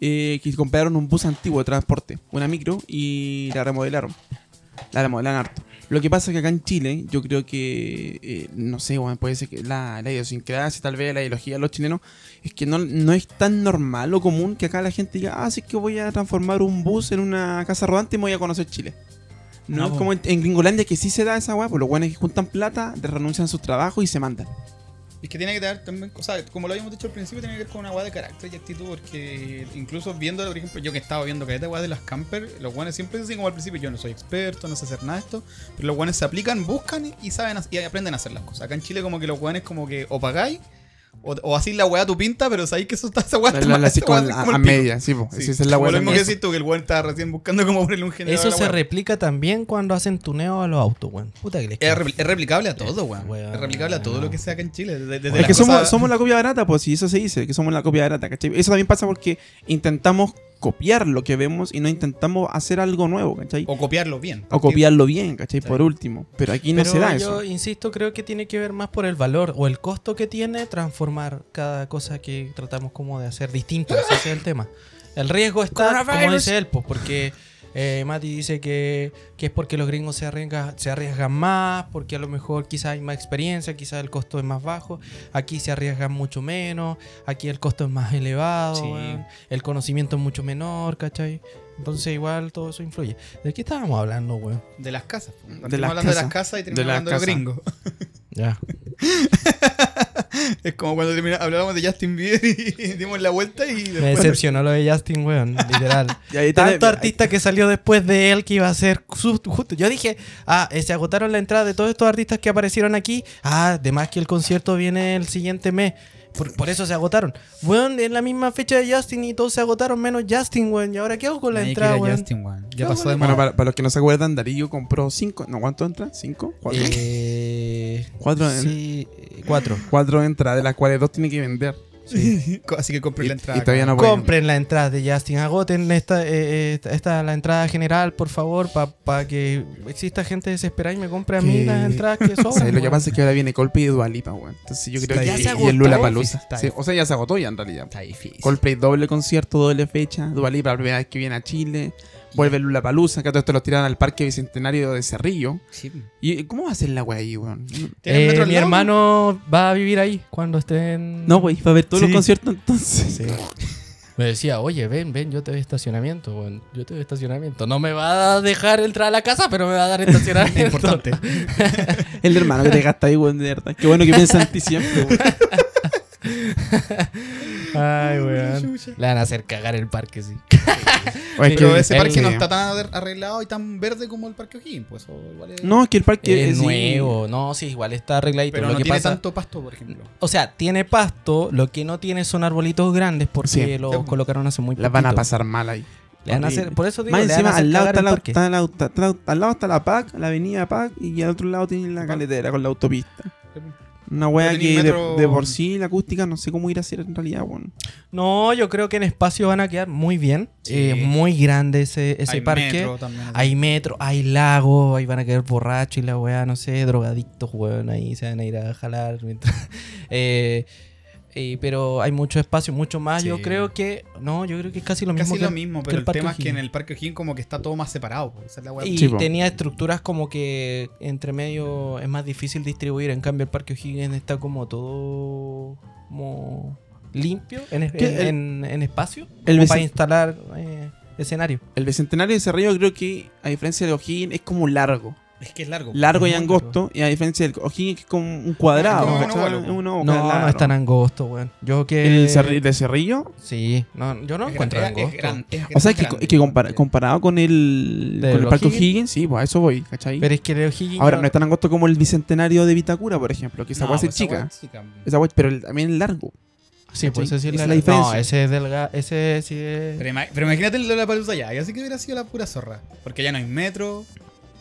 Speaker 2: eh, que compraron un bus antiguo de transporte, una micro, y la remodelaron. La remodelaron harto. Lo que pasa es que acá en Chile, yo creo que, eh, no sé, bueno, puede ser que la, la idiosincrasia, tal vez la ideología de los chilenos, es que no, no es tan normal o común que acá la gente diga, ah, sí que voy a transformar un bus en una casa rodante y me voy a conocer Chile. No,
Speaker 3: No,
Speaker 2: es como en, en Gringolandia que sí se da esa weá, pues los buenos que juntan plata, de renuncian a sus trabajos y se mandan.
Speaker 3: Es que tiene que tener también, o sea, como lo habíamos dicho al principio, tiene que ver con una weá de carácter y actitud, porque incluso viendo, por ejemplo, yo que estaba viendo que weá de las camper, los guanes siempre dicen como al principio, yo no soy experto, no sé hacer nada de esto, pero los guanes se aplican, buscan y- saben y aprenden a hacer las cosas. Acá en Chile como que los guanes como que o pagáis, o, o así la weá tu pinta, pero sabéis que eso está esa weá
Speaker 2: La,
Speaker 3: está
Speaker 2: la- así *laughs* como a, media, sí, po.
Speaker 3: Sí,
Speaker 2: esa es la weá
Speaker 3: lo mismo que decís tú, que el weón estaba recién buscando cómo ponerle un generador.
Speaker 1: Eso
Speaker 3: a la
Speaker 1: se replica también cuando hacen tuneo a los autos, weón. Puta que les
Speaker 3: Es, es replicable a todo, weón.
Speaker 1: Weón,
Speaker 3: Es replicable a todo lo que sea acá en Chile. Desde, desde
Speaker 2: Es que somos, somos la copia barata, pues si eso se dice, que somos la copia barata, ¿cachai? Eso también pasa porque intentamos copiar lo que vemos y no intentamos hacer algo nuevo, ¿cachai?
Speaker 3: O copiarlo bien.
Speaker 2: O copiarlo bien, ¿cachai?
Speaker 3: Sí.
Speaker 2: Por último. Pero aquí no
Speaker 1: Pero
Speaker 2: se da
Speaker 1: yo
Speaker 2: eso.
Speaker 1: insisto, creo que tiene que ver más por el valor o el costo que tiene transformar cada cosa que tratamos como de hacer distinta. Ese es el tema. El riesgo está, como dice él, pues, porque eh, Mati dice que, que es porque los gringos se arriesgan, se arriesgan más, porque a lo mejor quizás hay más experiencia, quizás el costo es más bajo. Aquí se arriesgan mucho menos, aquí el costo es más elevado,
Speaker 3: Sí.
Speaker 1: el conocimiento es mucho menor, ¿cachai? Entonces igual todo eso influye. ¿De qué estábamos hablando, weón?
Speaker 3: De las casas.
Speaker 2: las
Speaker 3: hablando de las casas y
Speaker 2: De
Speaker 3: terminamos
Speaker 2: las
Speaker 3: hablando de los
Speaker 2: casas.
Speaker 3: gringos. *laughs*
Speaker 1: Ya. *laughs*
Speaker 3: es como cuando hablábamos de Justin Bieber y *laughs* dimos la vuelta y
Speaker 1: Me decepcionó lo de Justin, weón, *laughs* literal.
Speaker 2: Y ahí está-
Speaker 1: Tanto artista que salió después de él que iba a ser justo. Yo dije, ah, eh, se agotaron la entrada de todos estos artistas que aparecieron aquí. Ah, además que el concierto viene el siguiente mes. Por, por eso se agotaron. Weón, en la misma fecha de Justin y todos se agotaron menos Justin, weón. ¿Y ahora qué hago con la
Speaker 3: Nadie
Speaker 1: entrada, weón?
Speaker 3: Justin, weón. Ya pasó de
Speaker 2: Bueno, para, para los que no se acuerdan, Darío compró cinco. ¿No cuánto entra? ¿Cinco? ¿Cuatro?
Speaker 1: Eh,
Speaker 2: Cuatro, en-
Speaker 1: sí, cuatro.
Speaker 2: Cuatro entradas, de las cuales dos tiene que vender. *laughs*
Speaker 3: Así que compré
Speaker 2: Y,
Speaker 3: la entrada.
Speaker 2: y todavía no.
Speaker 1: Compren la entrada de Justin, agoten esta, eh, eh, esta, esta- la entrada general, por favor, para que exista gente desesperada y me compre a mí
Speaker 2: Que-
Speaker 1: las entradas que *laughs* son.
Speaker 2: Sí, lo que pasa es que ahora viene Coldplay y Dualipa, weón. Entonces yo creo
Speaker 3: Está
Speaker 2: que. y
Speaker 1: se
Speaker 2: el Lula. Palusa.
Speaker 3: Está
Speaker 2: o sea, ya se agotó ya en realidad.
Speaker 3: Está difícil.
Speaker 2: Coldplay doble concierto, doble fecha. Dualipa la primera vez que viene a Chile. Vuelve Lula Palusa, que a todo esto lo tiran al Parque Bicentenario de Cerrillo.
Speaker 3: Sí.
Speaker 2: ¿Y cómo va a ser la weá ahí, weón?
Speaker 3: ¿Tiene
Speaker 1: Eh, mi
Speaker 3: lado?
Speaker 1: hermano va a vivir ahí cuando esté en...
Speaker 2: No, güey, va a ver todos los
Speaker 1: Sí.
Speaker 2: conciertos entonces.
Speaker 1: Sí. Me decía, oye, ven, ven, yo te doy estacionamiento, weón. Yo te doy estacionamiento. No me va a dejar entrar a la casa, pero me va a dar *laughs* estacionamiento.
Speaker 3: Importante. *laughs*
Speaker 2: El hermano que te gasta ahí, weón, de verdad. Qué bueno que piensa en ti siempre, weón. *laughs* *laughs*
Speaker 1: Ay, weón. Le van a hacer cagar el parque, sí.
Speaker 2: Oye, es
Speaker 3: Pero
Speaker 2: que-
Speaker 3: ese parque no está tan arreglado y tan verde como el Parque O'Higgins, pues. o igual es-
Speaker 2: No, es que el parque
Speaker 1: Es
Speaker 2: sí.
Speaker 1: nuevo. No, sí, igual está arregladito.
Speaker 3: pero
Speaker 1: lo
Speaker 3: no
Speaker 1: que
Speaker 3: tiene
Speaker 1: pasa...
Speaker 3: tanto pasto, por ejemplo.
Speaker 1: O sea, tiene pasto, lo que no tiene son arbolitos grandes porque
Speaker 2: Sí.
Speaker 1: los colocaron hace muy
Speaker 2: Las van a pasar mal ahí.
Speaker 1: Le van a hacer, por eso digo,
Speaker 2: Más
Speaker 1: le van a
Speaker 2: encima,
Speaker 1: hacer
Speaker 2: al lado,
Speaker 1: cagar
Speaker 2: está
Speaker 1: el
Speaker 2: la,
Speaker 1: parque.
Speaker 2: está la auta- está la- al lado está la PAC, la avenida PAC, y al otro lado tiene la caletera con la autopista. Una wea que de, por sí la acústica no sé cómo ir a hacer en realidad, weón.
Speaker 1: No, yo creo que en espacio van a quedar muy bien.
Speaker 3: Sí.
Speaker 1: Eh, muy grande ese, ese
Speaker 3: Hay
Speaker 1: parque.
Speaker 3: metro también.
Speaker 1: Hay metro, hay lago, ahí van a quedar borrachos y la weá, no sé, drogadictos, weón, ahí se van a ir a jalar. mientras- *laughs* Eh, eh, pero hay mucho espacio, mucho más. Yo creo que. No, yo creo que es casi lo mismo.
Speaker 3: Casi
Speaker 1: que
Speaker 3: lo
Speaker 1: el-
Speaker 3: mismo, pero el, tema es que en el Parque O'Higgins como que está todo más separado. pues, la.
Speaker 1: Y
Speaker 2: Sí,
Speaker 1: tenía estructuras como que entre medio es más difícil distribuir. En cambio, el Parque O'Higgins está como todo como limpio en, es-
Speaker 2: ¿Qué?
Speaker 1: en,
Speaker 2: El-
Speaker 1: en- en espacio
Speaker 2: el
Speaker 1: para instalar eh, escenario.
Speaker 2: El bicentenario de Cerrillo creo que, a diferencia de O'Higgins, es como largo.
Speaker 3: Es que es largo.
Speaker 2: largo y angosto, y a diferencia del O'Higgins que es como un cuadrado.
Speaker 1: No, no
Speaker 2: claro.
Speaker 1: es tan angosto, weón. Yo que.
Speaker 2: ¿El cerri- de Cerrillo?
Speaker 1: Sí, no, yo no
Speaker 3: Es
Speaker 1: encuentro
Speaker 3: gran- es
Speaker 1: angosto.
Speaker 3: gran- es
Speaker 2: O sea, es que,
Speaker 3: grande,
Speaker 2: es que compara-
Speaker 3: grande.
Speaker 2: comparado con el,
Speaker 1: ¿De
Speaker 2: con el Parque
Speaker 1: O'Higgins?
Speaker 2: O'Higgins, sí, pues a eso voy, ¿cachai?
Speaker 1: Pero es que Leo Higgins.
Speaker 2: Ahora, no es tan angosto como el Bicentenario de Vitacura, por ejemplo, que esa
Speaker 3: pues
Speaker 2: es chica.
Speaker 3: hueá es chica.
Speaker 2: Esa hueá- pero el- también es largo.
Speaker 1: Sí, pues ese sí es la,
Speaker 2: la
Speaker 1: No,
Speaker 2: diferencia.
Speaker 1: ese es delgado. Ese sí es.
Speaker 3: Pero, ima- pero imagínate el Lollapalooza ya, y así que hubiera sido la pura zorra. Porque ya no hay metro,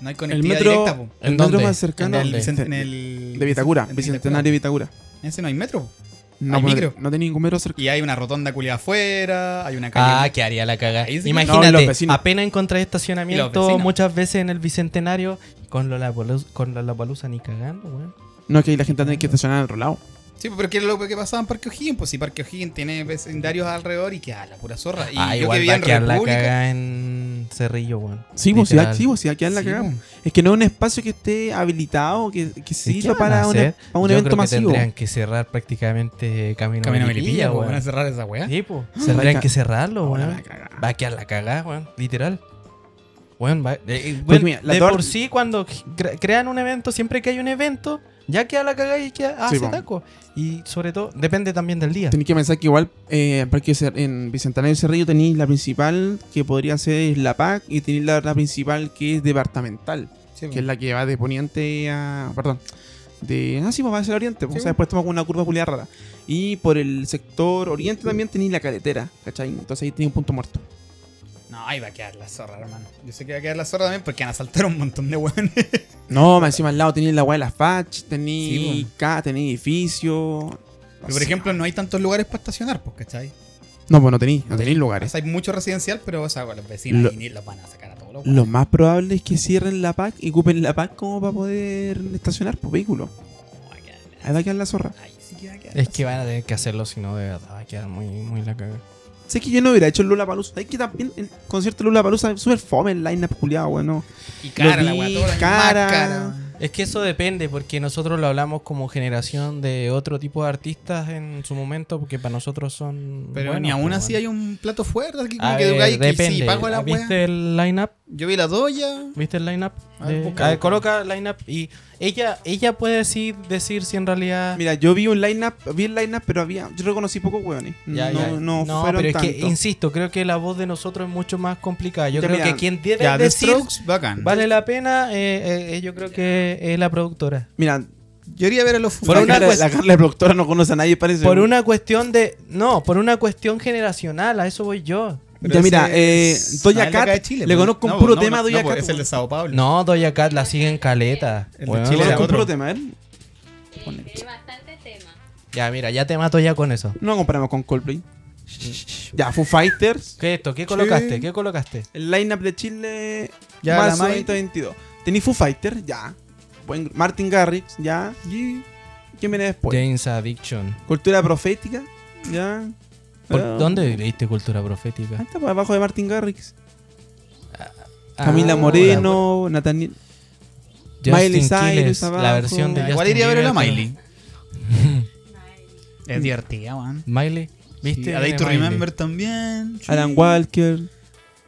Speaker 3: no hay
Speaker 2: El
Speaker 3: conectividad
Speaker 2: metro,
Speaker 3: directa, po.
Speaker 2: el
Speaker 1: ¿En
Speaker 2: metro más cercano
Speaker 3: En el, en el-
Speaker 2: de Vitacura,
Speaker 3: en
Speaker 2: Bicentenario de Vitacura.
Speaker 3: Ese no hay metro. po.
Speaker 2: No,
Speaker 3: Hay micro.
Speaker 2: no tenía ningún metro cerca.
Speaker 3: Y hay una rotonda culiada afuera, hay una calle.
Speaker 1: Ah, que haría la cagada.
Speaker 2: No,
Speaker 1: Imagínate,
Speaker 2: los vecinos.
Speaker 1: apenas encontré
Speaker 3: Y
Speaker 1: estacionamiento muchas veces en el bicentenario con Lollapalooza, con Lollapalooza ni cagando, weón.
Speaker 2: No, que ahí la gente tiene que estacionar al otro lado.
Speaker 3: Sí, pero ¿qué es lo que pasaba en Parque O'Higgins? Pues si Parque O'Higgins tiene vecindarios alrededor y que ah, la pura zorra. Y
Speaker 1: ah,
Speaker 3: yo que
Speaker 1: igual
Speaker 3: vivía
Speaker 1: va
Speaker 3: en
Speaker 1: a quedar la cagada en Cerrillo, weón.
Speaker 2: Sí, pues sí,
Speaker 1: Literal.
Speaker 2: sí, pues sí, aquí la
Speaker 3: Sí, po.
Speaker 2: Es que no es un espacio que esté habilitado, que, que
Speaker 1: ¿Y qué
Speaker 2: sirva
Speaker 1: a
Speaker 2: para, un-
Speaker 1: hacer?
Speaker 2: para un
Speaker 1: Yo
Speaker 2: evento
Speaker 1: creo que
Speaker 2: masivo.
Speaker 1: tendrían que cerrar prácticamente Camino,
Speaker 3: Camino a
Speaker 1: a Melipilla, weón.
Speaker 3: van a cerrar esa weá.
Speaker 1: Sí, pues.
Speaker 2: Ah,
Speaker 1: Tendrían que cerrarlo, weón.
Speaker 2: la cagada.
Speaker 1: Va a quedar la cagada, weón. Literal. Weón, va- eh, eh,
Speaker 2: Pues mira,
Speaker 1: de por sí, cuando cre- crean un evento, siempre que hay un evento, ya queda la cagada y queda, hace
Speaker 2: po.
Speaker 1: taco. Y sobre todo, depende también del día.
Speaker 2: Tenéis que pensar que igual eh, Cer- en Bicentenario Cerrillo tenéis la principal que podría ser la PAC y tenéis la, la principal que es departamental,
Speaker 3: Sí,
Speaker 2: que es la que va de poniente a. Perdón. De. Ah, sí, pues va hacia el oriente. pues,
Speaker 3: Sí,
Speaker 2: o sea, después toma una curva culiada rara. Y por el sector oriente también tenéis la caletera, ¿cachai? Entonces ahí tenéis un punto muerto.
Speaker 3: No, ahí va a quedar la zorra, hermano. Yo sé que va a quedar la zorra también porque van a saltar un montón de weones. *laughs*
Speaker 2: No, más encima al lado tenéis la weá de las Fach, tenéis
Speaker 3: Sí,
Speaker 2: tenéis edificio.
Speaker 3: Pero, por ejemplo, no hay tantos lugares para estacionar, pues, ¿cachai?
Speaker 2: No, pues no tenéis, no tenéis lugares.
Speaker 3: O sea, hay mucho residencial, pero o sea, los vecinos
Speaker 2: Lo-
Speaker 3: ahí los van a sacar a todos los
Speaker 2: Lo más probable es que cierren la PAC y ocupen la PAC como para poder estacionar por vehículo.
Speaker 3: No, va a quedar la-
Speaker 2: Ahí va a quedar la zorra.
Speaker 3: Ahí sí que va a quedar
Speaker 1: Es
Speaker 3: la
Speaker 1: que van a tener que hacerlo, si no, de verdad, va a quedar muy, muy la cagada.
Speaker 2: Sé que yo no hubiera hecho el Lula Palusa. Es que también el concierto de Lula Palusa es súper fome el line-up culiado, bueno.
Speaker 3: Y cara la
Speaker 2: vi,
Speaker 3: weá, la
Speaker 2: cara.
Speaker 3: más cara.
Speaker 1: Es que eso depende, porque nosotros lo hablamos como generación de otro tipo de artistas en su momento, porque para nosotros son.
Speaker 3: Pero
Speaker 1: buenos,
Speaker 3: ni aún así
Speaker 1: bueno.
Speaker 3: hay un plato fuerte aquí como
Speaker 1: A
Speaker 3: que
Speaker 1: ver,
Speaker 3: que
Speaker 1: depende.
Speaker 3: sí, pago la.
Speaker 1: ¿Viste el line-up?
Speaker 3: Yo vi la doya.
Speaker 1: ¿Viste el line-up?
Speaker 3: A ver,
Speaker 1: De-
Speaker 3: busca,
Speaker 1: a ver,
Speaker 3: busca.
Speaker 1: coloca line-up y ella, ella puede decir, decir si en realidad.
Speaker 2: Mira, yo vi un line-up, vi el line-up, pero había. Yo reconocí pocos hueones.
Speaker 1: Ya,
Speaker 2: no,
Speaker 1: ya.
Speaker 2: no,
Speaker 1: No,
Speaker 2: fueron
Speaker 1: pero es que,
Speaker 2: tanto.
Speaker 1: insisto, creo que la voz de nosotros es mucho más complicada. Yo
Speaker 2: Ya,
Speaker 1: creo
Speaker 2: mira,
Speaker 1: que quien debe
Speaker 3: Ya, The
Speaker 1: decir
Speaker 3: Strokes, bacán.
Speaker 1: vale la pena, eh, eh, yo creo que es la productora.
Speaker 2: Mira,
Speaker 3: Yo iría a ver a los Foo
Speaker 1: Por
Speaker 2: la,
Speaker 1: una
Speaker 2: la Carla productora no conoce a nadie, parece.
Speaker 1: Por una cuestión de. No, por una cuestión generacional, a eso voy yo.
Speaker 3: Pero
Speaker 2: Ya, mira, eh,
Speaker 3: acá
Speaker 2: Cat,
Speaker 3: de Chile,
Speaker 2: le
Speaker 3: pues.
Speaker 2: conozco un
Speaker 3: No,
Speaker 2: puro
Speaker 3: no,
Speaker 2: tema
Speaker 3: no,
Speaker 2: Doja
Speaker 3: no, pues,
Speaker 2: Cat,
Speaker 3: Es el de. Sao Paulo.
Speaker 1: No, Doja Cat la siguen caleta.
Speaker 3: El de. Chile
Speaker 2: conozco un puro tema, ¿eh?
Speaker 4: Tiene bastante tema.
Speaker 1: Ya, mira, ya te mato ya con eso.
Speaker 2: No comparamos con Coldplay. ya, Foo Fighters.
Speaker 1: ¿Qué es esto? ¿Qué colocaste? ¿Qué colocaste?
Speaker 2: El line-up de Chile.
Speaker 3: Ya, Mai-
Speaker 2: 2022. Tenéis Foo Fighters, ya. Buen- Martin Garrix, ya.
Speaker 3: Y-
Speaker 2: ¿Quién viene después?
Speaker 1: James Addiction.
Speaker 2: Cultura profética, ya.
Speaker 1: ¿Por
Speaker 2: Ah,
Speaker 1: ¿Dónde leíste cultura
Speaker 2: Ahí
Speaker 1: profética?
Speaker 2: está, por abajo de Martin Garrix.
Speaker 1: Ah,
Speaker 2: Camila
Speaker 1: la-
Speaker 2: Moreno, Nathaniel.
Speaker 1: Justin
Speaker 2: Miley Cyrus
Speaker 1: la versión de
Speaker 3: Igual iría a ver a la Miley. *laughs* Es divertida, man.
Speaker 1: Miley, ¿viste?
Speaker 3: Sí, a Day to. Remember también.
Speaker 2: Alan Walker.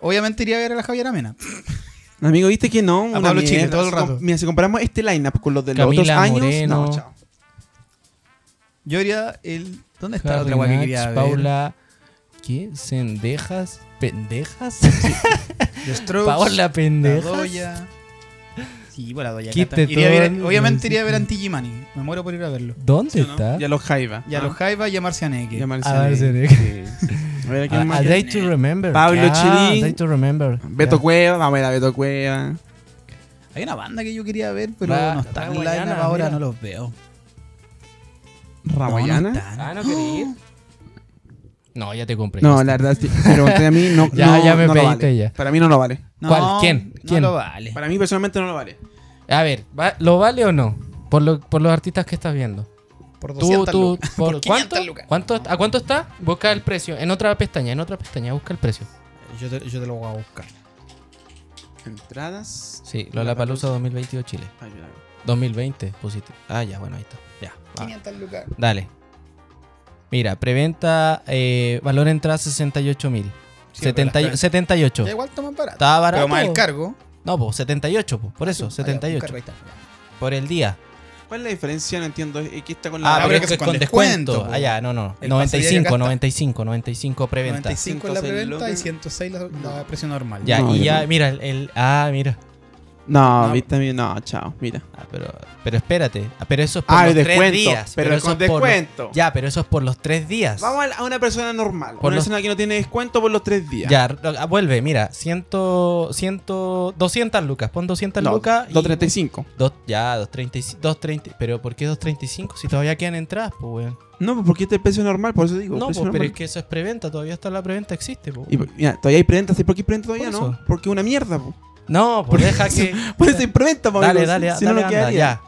Speaker 3: Obviamente iría a ver a la Javiera Mena. *laughs*
Speaker 2: Amigo, viste que no. Una
Speaker 3: Pablo Chile, todo el rato.
Speaker 2: Mira, si comparamos este lineup con los de los
Speaker 1: Camila
Speaker 2: otros años.
Speaker 1: Moreno.
Speaker 2: No, chao.
Speaker 3: Yo iría el. ¿Dónde está la otra weá que quería ver?
Speaker 1: Paula. ¿Qué? ¿Cendejas? ¿Pendejas? *laughs*
Speaker 3: The *laughs* Strokes,
Speaker 1: Paola
Speaker 3: la
Speaker 1: Pendejas.
Speaker 3: Doya. Sí, pues la Doya.
Speaker 1: Quite
Speaker 3: Cat. Iría a ver-
Speaker 1: todo,
Speaker 3: obviamente iría a ver a
Speaker 1: sé.
Speaker 3: Anti Gimani. Me muero por ir a verlo.
Speaker 1: ¿Dónde
Speaker 2: ¿Sí o no?
Speaker 1: está?
Speaker 2: Y a los Jaiba.
Speaker 3: Y a
Speaker 2: Ah,
Speaker 3: los Jaiba y a Marcianeque.
Speaker 2: y a
Speaker 1: A
Speaker 2: Marcianeque.
Speaker 1: Marcianeque.
Speaker 2: Sí. *laughs* A ver, ¿a quién
Speaker 1: A,
Speaker 2: más?
Speaker 1: a Day to Remember.
Speaker 2: Pablo
Speaker 1: Ah,
Speaker 2: Chirín.
Speaker 1: Day to Remember.
Speaker 2: Beto
Speaker 1: Ya.
Speaker 2: Cueva, vamos a ver a Beto Cueva.
Speaker 3: Hay una banda que yo quería ver, pero
Speaker 1: Ra-
Speaker 3: no están en
Speaker 1: Raguayana,
Speaker 3: line ahora,
Speaker 1: mira.
Speaker 3: no los veo.
Speaker 2: Ramayana.
Speaker 3: No, no
Speaker 2: No,
Speaker 3: están.
Speaker 1: Ah, ¿no quería ir? No, ya te compré.
Speaker 2: la verdad, sí, pero a mí no, *laughs*
Speaker 1: Ya,
Speaker 2: no,
Speaker 1: ya me
Speaker 2: no lo
Speaker 1: pediste
Speaker 2: vale.
Speaker 1: ya.
Speaker 2: Para mí no lo vale.
Speaker 1: ¿Cuál?
Speaker 3: No,
Speaker 1: ¿Quién? ¿Quién?
Speaker 3: No lo vale.
Speaker 2: Para mí personalmente no lo vale.
Speaker 1: A ver, ¿va- ¿lo vale o no? Por, lo- por los artistas que estás viendo.
Speaker 3: Por
Speaker 1: Tú,
Speaker 3: 200
Speaker 1: tú,
Speaker 3: lucas.
Speaker 1: por, *laughs*
Speaker 3: Por
Speaker 1: ¿cuánto?
Speaker 3: 500 lucas.
Speaker 1: ¿Cuánto? ¿A cuánto está? Busca el precio. En otra pestaña, en otra pestaña, busca el precio.
Speaker 3: Yo te, yo te lo voy a buscar.
Speaker 2: Entradas.
Speaker 1: Sí, Lollapalooza 2022 Chile.
Speaker 2: Ay, mira.
Speaker 1: 2020, positivo. Ah, ya, bueno, ahí está. Ya. va.
Speaker 3: 500 lucas.
Speaker 1: Dale. Mira, preventa, eh, valor entrada 68 mil.
Speaker 3: Sí, pero las pre-
Speaker 1: 78.
Speaker 3: Ya igual está más barato.
Speaker 1: Estaba barato.
Speaker 3: Pero más el cargo.
Speaker 1: No, pues 78, pues. Por eso,
Speaker 3: Ah, ya,
Speaker 1: 78.
Speaker 3: carga, ahí está.
Speaker 1: Por el día.
Speaker 2: ¿Cuál es la diferencia? No entiendo. Aquí está con la.
Speaker 1: Ah,
Speaker 3: pero
Speaker 1: pero
Speaker 3: que
Speaker 1: es
Speaker 3: es
Speaker 1: con,
Speaker 3: con
Speaker 1: descuento.
Speaker 3: descuento, po.
Speaker 1: Ah, ya, no, no.
Speaker 3: El pase día que
Speaker 1: 95,
Speaker 3: gasta.
Speaker 1: 95, 95 preventa.
Speaker 3: 95 en la
Speaker 2: 106
Speaker 3: preventa y
Speaker 2: lucas.
Speaker 3: 106 la, la precio normal.
Speaker 1: Ya,
Speaker 2: No,
Speaker 1: y ya,
Speaker 2: no.
Speaker 1: mira, el, el- Ah, mira.
Speaker 2: No,
Speaker 3: No.
Speaker 2: viste mí. No, chao. Mira.
Speaker 1: Ah, pero, pero espérate. Ah, pero eso es por
Speaker 2: Ah,
Speaker 1: los tres días.
Speaker 2: pero
Speaker 1: eso
Speaker 2: con
Speaker 1: es por los-
Speaker 2: descuento.
Speaker 1: Ya, pero eso es por los tres días.
Speaker 2: Vamos a una persona normal.
Speaker 1: Por
Speaker 2: una
Speaker 1: los-
Speaker 2: persona que no tiene descuento por los tres días.
Speaker 1: Ya, ah, vuelve, mira, 100, 100, 200 lucas, pon 200
Speaker 2: No,
Speaker 1: lucas. y-
Speaker 2: 235.
Speaker 1: Dos, ya, 230, 230, pero ¿por qué 235 si todavía quedan entradas, pues, weón?
Speaker 2: No, porque este es el precio normal, por eso digo.
Speaker 1: No, pues, pero es que eso es preventa, todavía está la preventa, existe, pues.
Speaker 2: Y, mira, todavía hay preventa. ¿Sabes por qué hay preventa todavía?
Speaker 1: Por
Speaker 2: No. Porque es una mierda, po.
Speaker 1: No, pues deja que... *laughs*
Speaker 2: Por eso po,
Speaker 1: dale, dale,
Speaker 2: Si-
Speaker 1: dale,
Speaker 2: no,
Speaker 1: anda, ya.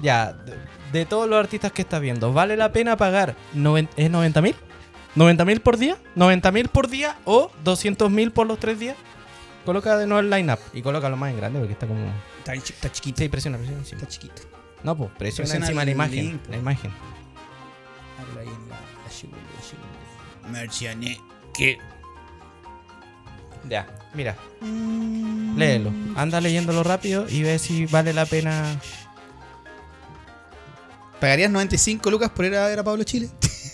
Speaker 1: Ya, de, de todos los artistas que estás viendo, ¿vale la pena pagar noven- ¿es 90 mil? ¿90 mil por día? ¿90 mil por día o 200 mil por los tres días? Coloca de nuevo el line-up y colócalo más en grande porque está como...
Speaker 3: Está, está chiquito.
Speaker 1: Sí, presiona, presiona encima.
Speaker 3: Está chiquito.
Speaker 1: No, pues presiona,
Speaker 3: Presiona
Speaker 1: encima la imagen.
Speaker 3: link, po.
Speaker 1: La imagen.
Speaker 3: Ábrelo ahí
Speaker 1: Ya, mira. Léelo. Anda leyéndolo rápido y ve si vale la pena.
Speaker 3: ¿Pagarías 95 lucas por ir a ver a Pablo Chile?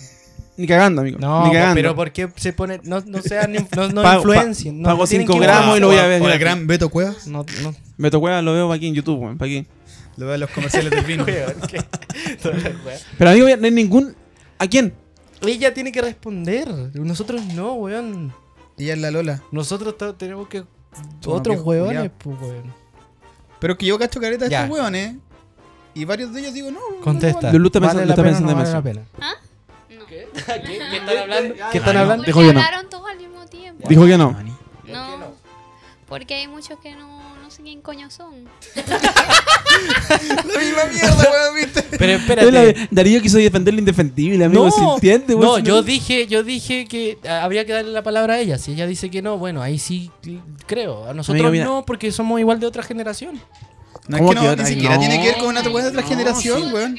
Speaker 3: *laughs*
Speaker 2: Ni cagando, amigo.
Speaker 1: No,
Speaker 2: Ni cagando.
Speaker 1: pero ¿por qué se pone.? No, no sean. No, no
Speaker 2: Pago-
Speaker 1: influencien. No,
Speaker 2: pago
Speaker 1: no tienen
Speaker 2: cinco
Speaker 1: que
Speaker 2: gramos
Speaker 1: influenciar.
Speaker 2: y lo voy a ver
Speaker 3: O el gran Beto Cuevas.
Speaker 1: No, no.
Speaker 2: Me tocó, lo veo aquí en YouTube, weón. ¿Para qué?
Speaker 3: Lo veo en los comerciales del vino. *laughs* *laughs*
Speaker 2: Pero amigo, no hay ningún. ¿A quién?
Speaker 1: Ella tiene que responder. Nosotros no, weón.
Speaker 3: Ella es la Lola.
Speaker 1: Nosotros tenemos que. Otros
Speaker 3: culiados.
Speaker 1: pues, weón.
Speaker 3: Pero que yo cacho careta de estos hueones. Y varios de ellos digo, no.
Speaker 1: Contesta.
Speaker 2: Lulu está
Speaker 1: ¿Vale la pena?
Speaker 4: ¿Ah?
Speaker 1: ¿Qué? *laughs* ¿Qué? ¿Qué están *laughs* hablando? ¿Qué están hablando?
Speaker 2: Dijo que no.
Speaker 4: hablaron todos al mismo tiempo.
Speaker 2: Dijo que no.
Speaker 4: No, porque hay muchos que no sé quién coño son.
Speaker 3: La misma mierda, weón, viste.
Speaker 1: Pero espérate.
Speaker 2: Darío quiso defender lo indefendible, amigo. ¿Se entiende, weón?
Speaker 1: No, yo dije, yo dije que ah, habría que darle la palabra a ella. Si ella dice que no, bueno, ahí sí creo. A nosotros
Speaker 2: Amigo,
Speaker 1: no, porque somos igual de otra generación.
Speaker 3: No, es
Speaker 2: ¿Cómo
Speaker 3: que no, ni siquiera
Speaker 2: No.
Speaker 3: tiene que ver con una de otra
Speaker 2: No,
Speaker 3: generación,
Speaker 2: sí.
Speaker 3: weón.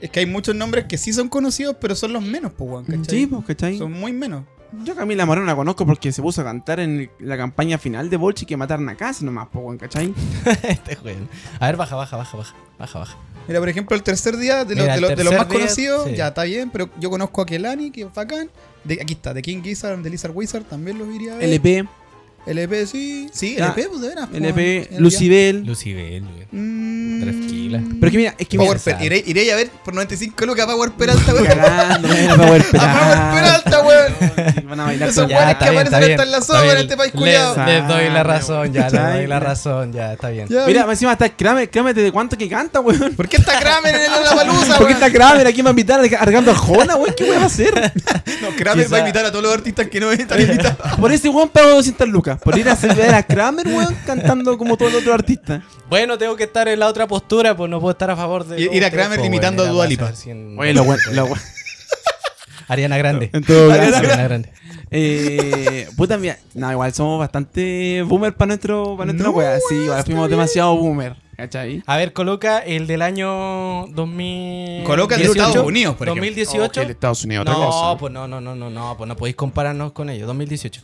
Speaker 3: Es que hay muchos nombres que sí son conocidos, pero son los menos, pues, weón, ¿cachai?
Speaker 2: Sí, pues, ¿cachai?
Speaker 3: Son muy menos.
Speaker 2: Yo a Camila Moreno la conozco porque se puso a cantar en la campaña final de Bolchi que mataron a casa nomás, weón, ¿cachai? *laughs*
Speaker 1: este juego. A ver, baja, baja, baja, baja, baja, baja.
Speaker 3: Mira, por ejemplo, el tercer día de, los-
Speaker 1: Mira,
Speaker 3: de los- de los
Speaker 1: tercer
Speaker 3: más
Speaker 1: día,
Speaker 3: conocidos,
Speaker 1: sí.
Speaker 3: ya está bien, pero yo conozco a Kelani, que es bacán. De, aquí está, de King Gizzard, de Lizard Wizard, también los iría a ver.
Speaker 2: LP,
Speaker 3: LP, sí. Sí,
Speaker 2: Ya.
Speaker 3: LP, pues de veras. pues,
Speaker 2: LP,
Speaker 3: weón.
Speaker 2: Lucibel.
Speaker 1: Lucibel, güey.
Speaker 3: Mm.
Speaker 1: Tranquila.
Speaker 2: Pero es que mira, es que mira,
Speaker 3: Power iré, iré a ver por 95 lucas *laughs* a Power Peralta, weón.
Speaker 2: cagando, no era Power
Speaker 3: A Power Peralta, weón.
Speaker 2: Van a bailar
Speaker 3: Esos
Speaker 2: con-
Speaker 3: weones
Speaker 1: está
Speaker 3: que
Speaker 1: bien,
Speaker 3: aparecen
Speaker 1: está
Speaker 3: hasta en la
Speaker 1: está
Speaker 3: sombra en
Speaker 1: bien.
Speaker 3: este país
Speaker 1: Les-
Speaker 3: culiado.
Speaker 1: Les doy la razón, ya, les doy la razón, ya, está bien.
Speaker 3: Ya,
Speaker 2: Mira, encima está Kramer, Kramer de cuánto que canta, weón.
Speaker 3: ¿Por qué está Kramer en la palusa,
Speaker 2: ¿Por qué está Kramer aquí va a invitar arreglando Arjona, weón? ¿Qué weón va a hacer? *laughs*
Speaker 3: No, Kramer va a invitar a todos los artistas que no están *laughs* invitados.
Speaker 2: Por ese weón pago 200 lucas. Por ir a ver a Kramer, weón, cantando como todos los otros artistas.
Speaker 1: Bueno, tengo que estar en la otra postura, pues no puedo estar a favor de.
Speaker 3: Y-
Speaker 1: los
Speaker 3: ir a Kramer imitando
Speaker 1: bueno,
Speaker 3: a Dua
Speaker 1: era
Speaker 3: Lipa.
Speaker 1: para saber si en-
Speaker 2: Oye, lo weón. *laughs*
Speaker 1: Ariana Grande.
Speaker 2: En todo caso.
Speaker 1: Ariana Grande.
Speaker 2: Eh, puta, mira, no, igual somos bastante boomer para nuestro, para nuestra
Speaker 3: No,
Speaker 2: wea. Sí, igual fuimos
Speaker 3: bien.
Speaker 2: demasiado boomer, ¿cachai?
Speaker 1: A ver, coloca el del año 2000.
Speaker 3: Coloca el de Estados Unidos, por ejemplo.
Speaker 1: 2018.
Speaker 2: el Estados Unidos,
Speaker 1: no, pues no, no, no, no, no, pues no podéis compararnos con ellos. 2018.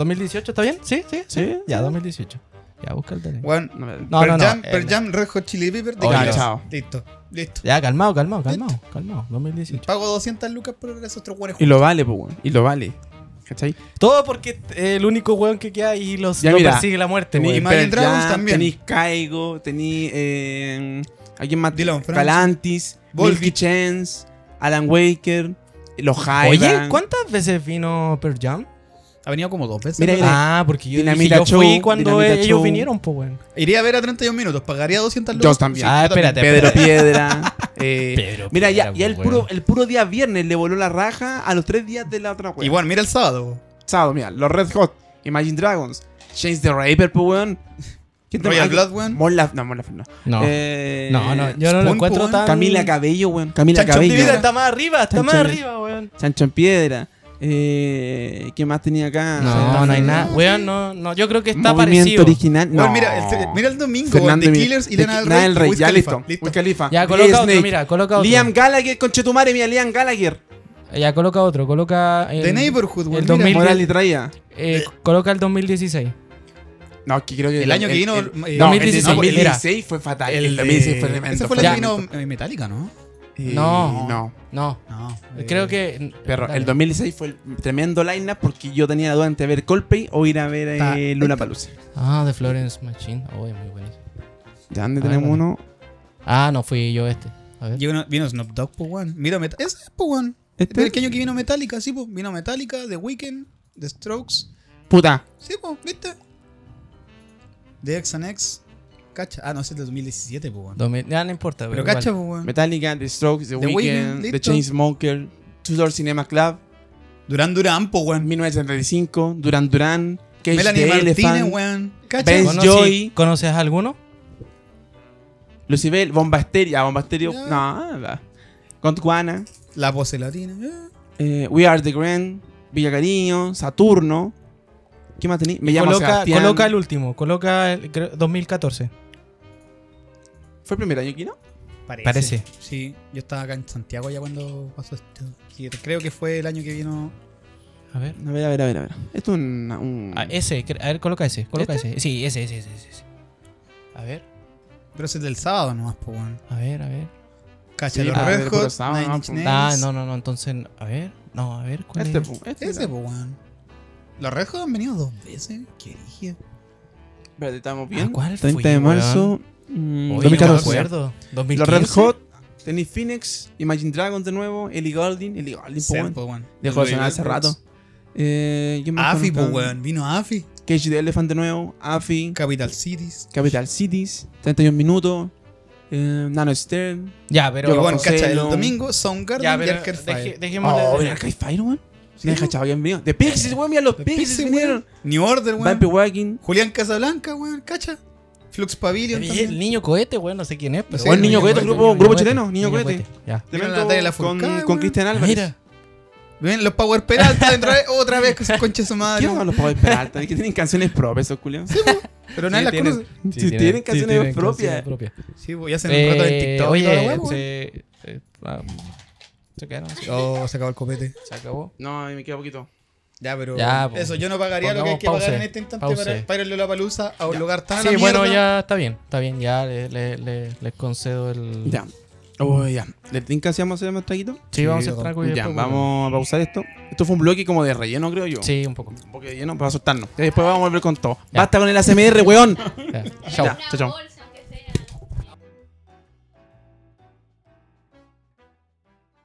Speaker 1: ¿2018 está bien? Sí, sí,
Speaker 2: Sí,
Speaker 1: Ya, 2018. Ya, busca el teléfono.
Speaker 3: Weón,
Speaker 2: No,
Speaker 1: No,
Speaker 3: Pearl
Speaker 1: no, no.
Speaker 3: Jam,
Speaker 1: eh,
Speaker 3: Pearl Jam, Red Hot Chili Pepper, de
Speaker 1: Oye,
Speaker 2: chao.
Speaker 3: Listo, listo.
Speaker 1: Ya, calmado, calmado, calmado, calmado. 2018.
Speaker 3: Pago 200 lucas por esos otros buenos
Speaker 2: Y lo vale, pues, weón. Y lo vale. ¿Cachai?
Speaker 1: Todo porque es el único weón que queda y los,
Speaker 2: Ya,
Speaker 1: lo
Speaker 2: mira,
Speaker 1: persigue la muerte,
Speaker 3: Y
Speaker 1: weón.
Speaker 3: Imagine
Speaker 2: Pearl
Speaker 3: Dragons también.
Speaker 2: Tení Caigo, tení. Eh, ¿Alguien más?
Speaker 3: Dylan Volbeat.
Speaker 2: Milky Chance, Alan Waker, los
Speaker 1: Oye,
Speaker 2: Hyde.
Speaker 1: ¿cuántas veces vino Pearl Jam?
Speaker 3: Ha venido como dos veces.
Speaker 1: Ah, porque yo, dije, yo fui
Speaker 2: Show,
Speaker 1: cuando
Speaker 2: Dinamita
Speaker 1: ellos
Speaker 2: Show.
Speaker 1: vinieron, pues, weón.
Speaker 3: Iría a ver a 31 minutos, pagaría 200 lucas.
Speaker 2: Yo también.
Speaker 1: Ah,
Speaker 3: yo también.
Speaker 1: espérate.
Speaker 2: Pedro Piedra. *laughs* eh,
Speaker 1: Pedro
Speaker 2: mira, ya,
Speaker 1: Piedra,
Speaker 2: ya el,
Speaker 1: pues,
Speaker 2: puro,
Speaker 1: weón.
Speaker 2: el puro día viernes le voló la raja a los tres días de la otra.
Speaker 3: Y bueno, mira el sábado.
Speaker 2: Sábado, mira, los Red Hot, Imagine Dragons, Change the Raper, pues weón. ¿Quién te-
Speaker 3: Royal Blood, weón.
Speaker 2: Mon Laf- no, Laferte no.
Speaker 1: No.
Speaker 2: Eh,
Speaker 1: no, no, yo no lo encuentro tan.
Speaker 2: Camila Cabello, weón. Camila
Speaker 3: Chancho
Speaker 2: Cabello.
Speaker 1: Mira, está más arriba, está
Speaker 2: Chancho
Speaker 1: más arriba, weón.
Speaker 2: Chancho en Piedra. Eh, ¿Qué más tenía acá?
Speaker 1: No, no hay nada.
Speaker 3: no,
Speaker 1: Weón, no, no, yo creo que está
Speaker 2: Movimiento
Speaker 1: parecido.
Speaker 2: original. No.
Speaker 3: Bueno, mira, el, mira el domingo,
Speaker 2: Fernando
Speaker 3: weón, The Killers y Lana del
Speaker 2: Lana
Speaker 3: Rey.
Speaker 2: del Rey,
Speaker 3: Wiz
Speaker 2: ya
Speaker 3: Khalifa.
Speaker 2: listo.
Speaker 3: Listo.
Speaker 2: Wiz Khalifa.
Speaker 1: Ya, coloca otro,
Speaker 2: Snake.
Speaker 1: mira, coloca otro.
Speaker 2: Liam Gallagher, conchetumare, mira, Liam Gallagher.
Speaker 1: Ya, coloca otro, coloca. El,
Speaker 3: The Neighborhood, weón.
Speaker 1: el
Speaker 3: mira.
Speaker 1: 2000
Speaker 2: Moral y traía.
Speaker 1: eh, coloca el 2016.
Speaker 2: No, es que creo que
Speaker 3: El año que vino,
Speaker 2: el-
Speaker 3: eh,
Speaker 2: no, el
Speaker 1: 2016,
Speaker 2: de
Speaker 1: mira.
Speaker 2: 2016 fue fatal. El, 2016 fue tremendo.
Speaker 3: Ese fue el
Speaker 1: Ya.
Speaker 3: que vino eh, Metallica, ¿no?
Speaker 2: Eh,
Speaker 1: No.
Speaker 2: No.
Speaker 1: No,
Speaker 3: No. eh,
Speaker 1: creo que.
Speaker 2: Pero
Speaker 1: dale.
Speaker 2: el 2016 fue el tremendo line porque yo tenía la duda entre ver Coldplay o ir a ver eh, Luna Palusa.
Speaker 1: Ah, The Florence Machine. Oh, es muy buenísimo.
Speaker 2: Ya, ¿dónde tenemos uno?
Speaker 1: Ah, no fui yo este. A ver.
Speaker 3: Vino, vino Snoop Dogg, pues, weón. Mira, ese es, pues, weón.
Speaker 2: ¿Este?
Speaker 3: El año que vino Metallica, sí, pues. Vino Metallica, The Weeknd, The Strokes.
Speaker 2: Puta.
Speaker 3: Sí, pues, ¿viste? The X and X. Cacha. Ah, no, ese es de 2017, pues, weón.
Speaker 1: 2000 Ya no importa.
Speaker 3: Pero
Speaker 1: igual.
Speaker 3: cacha, pues, weón.
Speaker 2: Metallica, The Strokes, The,
Speaker 3: The
Speaker 2: Weeknd,
Speaker 3: Weeknd,
Speaker 2: The
Speaker 3: listo.
Speaker 2: Chainsmoker, Two Door Cinema Club,
Speaker 3: Duran Duran, pues, weón.
Speaker 2: 1975, Duran Duran, Cage
Speaker 3: Melanie
Speaker 2: the
Speaker 3: Martínez,
Speaker 2: Elephant,
Speaker 3: weón. Cacha.
Speaker 2: Ben-
Speaker 1: ¿Conocí-
Speaker 2: Joy.
Speaker 1: ¿Conoces alguno?
Speaker 2: Lucibel, Bomba Estéreo, ah, Bomba Estéreo,
Speaker 3: Ya.
Speaker 2: no, nada. Gondwana,
Speaker 3: La pose latina. eh.
Speaker 2: eh, We Are The Grand, Villa Cariño, Saturno. ¿Qué más tenía? Me llamo
Speaker 1: Coloca,
Speaker 2: Sebastián.
Speaker 1: coloca el último. Coloca el creo, 2014.
Speaker 2: ¿Fue el primer año aquí, no?
Speaker 3: Parece.
Speaker 1: Parece.
Speaker 3: Sí, yo estaba acá en Santiago ya cuando pasó esto. Sí, creo que fue el año que vino.
Speaker 1: A ver.
Speaker 2: A ver, a ver, a ver. A ver. Esto es un... un-
Speaker 1: Ah, ese. A ver, coloca ese. Coloca
Speaker 2: ¿Este?
Speaker 1: ese. Sí, ese, ese, ese, ese, ese. A ver,
Speaker 3: Pero ese es del sábado nomás, pues, weón.
Speaker 1: a ver, a ver.
Speaker 3: Cacha,
Speaker 2: Sí,
Speaker 3: los Red Hot, Nine
Speaker 2: pues.
Speaker 1: Ah, no, no, no. Entonces, a ver. No, a ver. ¿cuál
Speaker 2: Este,
Speaker 1: es?
Speaker 2: po, este.
Speaker 3: Ese, pues, weón. Los Red Hot han venido dos veces. Qué dije.
Speaker 2: Espérate, estamos bien.
Speaker 1: ¿A cuál
Speaker 2: 30
Speaker 1: fui,
Speaker 2: de
Speaker 1: weón?
Speaker 2: Mm,
Speaker 1: Oye, no me
Speaker 2: 2014.
Speaker 1: acuerdo.
Speaker 2: Los
Speaker 1: 2015.
Speaker 2: Red Hot, tenéis Phoenix, Imagine Dragons de nuevo, Ellie Goulding, Ellie Goulding, po,
Speaker 3: Ser,
Speaker 2: weón.
Speaker 3: pues.
Speaker 2: Dejó de sonar hace rato. Eh, ¿quién más
Speaker 3: Afi, pues, weón. Vino Afi.
Speaker 2: Cage the Elephant de nuevo, Afi,
Speaker 3: Capital Cities.
Speaker 2: Capital Cities, 31 minutos, eh, Nano Stern.
Speaker 1: Ya, pero.
Speaker 3: Y
Speaker 2: Yo
Speaker 3: bueno, cacha, el
Speaker 2: no.
Speaker 3: domingo Soundgarden
Speaker 1: ya,
Speaker 3: y
Speaker 1: pero.
Speaker 3: Arcade
Speaker 1: deje-
Speaker 3: Fire.
Speaker 1: dejémosle.
Speaker 2: Oh, mira, Arcade Fire, weón.
Speaker 3: Sí,
Speaker 2: Me deja chavo bien venido. The Pixies, weón, mira los Pixies
Speaker 3: Pixies,
Speaker 2: vinieron.
Speaker 3: weón. New Order,
Speaker 2: Vampire
Speaker 3: weón.
Speaker 2: Wagging.
Speaker 3: Julián Casablanca, weón. Cacha. Flux Pavilion
Speaker 1: El
Speaker 3: también.
Speaker 1: niño cohete, weón, no sé quién es. Pero
Speaker 3: Sí,
Speaker 2: Buen
Speaker 3: el
Speaker 2: niño
Speaker 3: niño
Speaker 2: cohete,
Speaker 3: cohete,
Speaker 2: grupo, grupo chileno, niño
Speaker 1: Niño
Speaker 2: cohete.
Speaker 1: Ya.
Speaker 2: Tremendo
Speaker 3: Natalia
Speaker 2: con, con. Cristian
Speaker 1: Ah,
Speaker 2: Álvarez.
Speaker 1: Mira.
Speaker 3: Ven, los Power Peralta *laughs* otra vez, otra vez con sus conchas su madre.
Speaker 2: ¿Quién son los Power Peralta? Que tienen canciones propias, esos culiados.
Speaker 3: Pero nadie las
Speaker 1: tienen-
Speaker 3: conoce.
Speaker 2: Si tienen canciones propias.
Speaker 3: Sí, pues ya se me rato en
Speaker 1: Eh,
Speaker 3: TikTok y la
Speaker 1: oye,
Speaker 3: weá, weón.
Speaker 1: se, eh, ah, se quedaron.
Speaker 3: Oh, se acabó el copete.
Speaker 1: Se acabó.
Speaker 2: No, a mí me queda poquito.
Speaker 3: Ya, pero
Speaker 1: Ya,
Speaker 3: eso, yo no pagaría lo que hay que pagar en este instante
Speaker 1: pause.
Speaker 3: para, para ir a la palusa a un lugar tan
Speaker 1: Sí, bueno, ya está bien. Está bien, ya le, le- le- les concedo el.
Speaker 2: Ya. Oh, ya. ¿Le tinca si vamos a hacer más traguito?
Speaker 1: Sí, vamos a hacer trago
Speaker 2: Ya,
Speaker 1: después
Speaker 2: vamos a pausar esto. Esto fue un bloque como de relleno, creo yo.
Speaker 1: Sí, un poco.
Speaker 2: Un poco de relleno para soltarnos. Y después vamos a volver con todo.
Speaker 1: Ya.
Speaker 2: Basta con el ASMR, weón.
Speaker 1: Ya. Chao.
Speaker 2: Ya, chao, chao.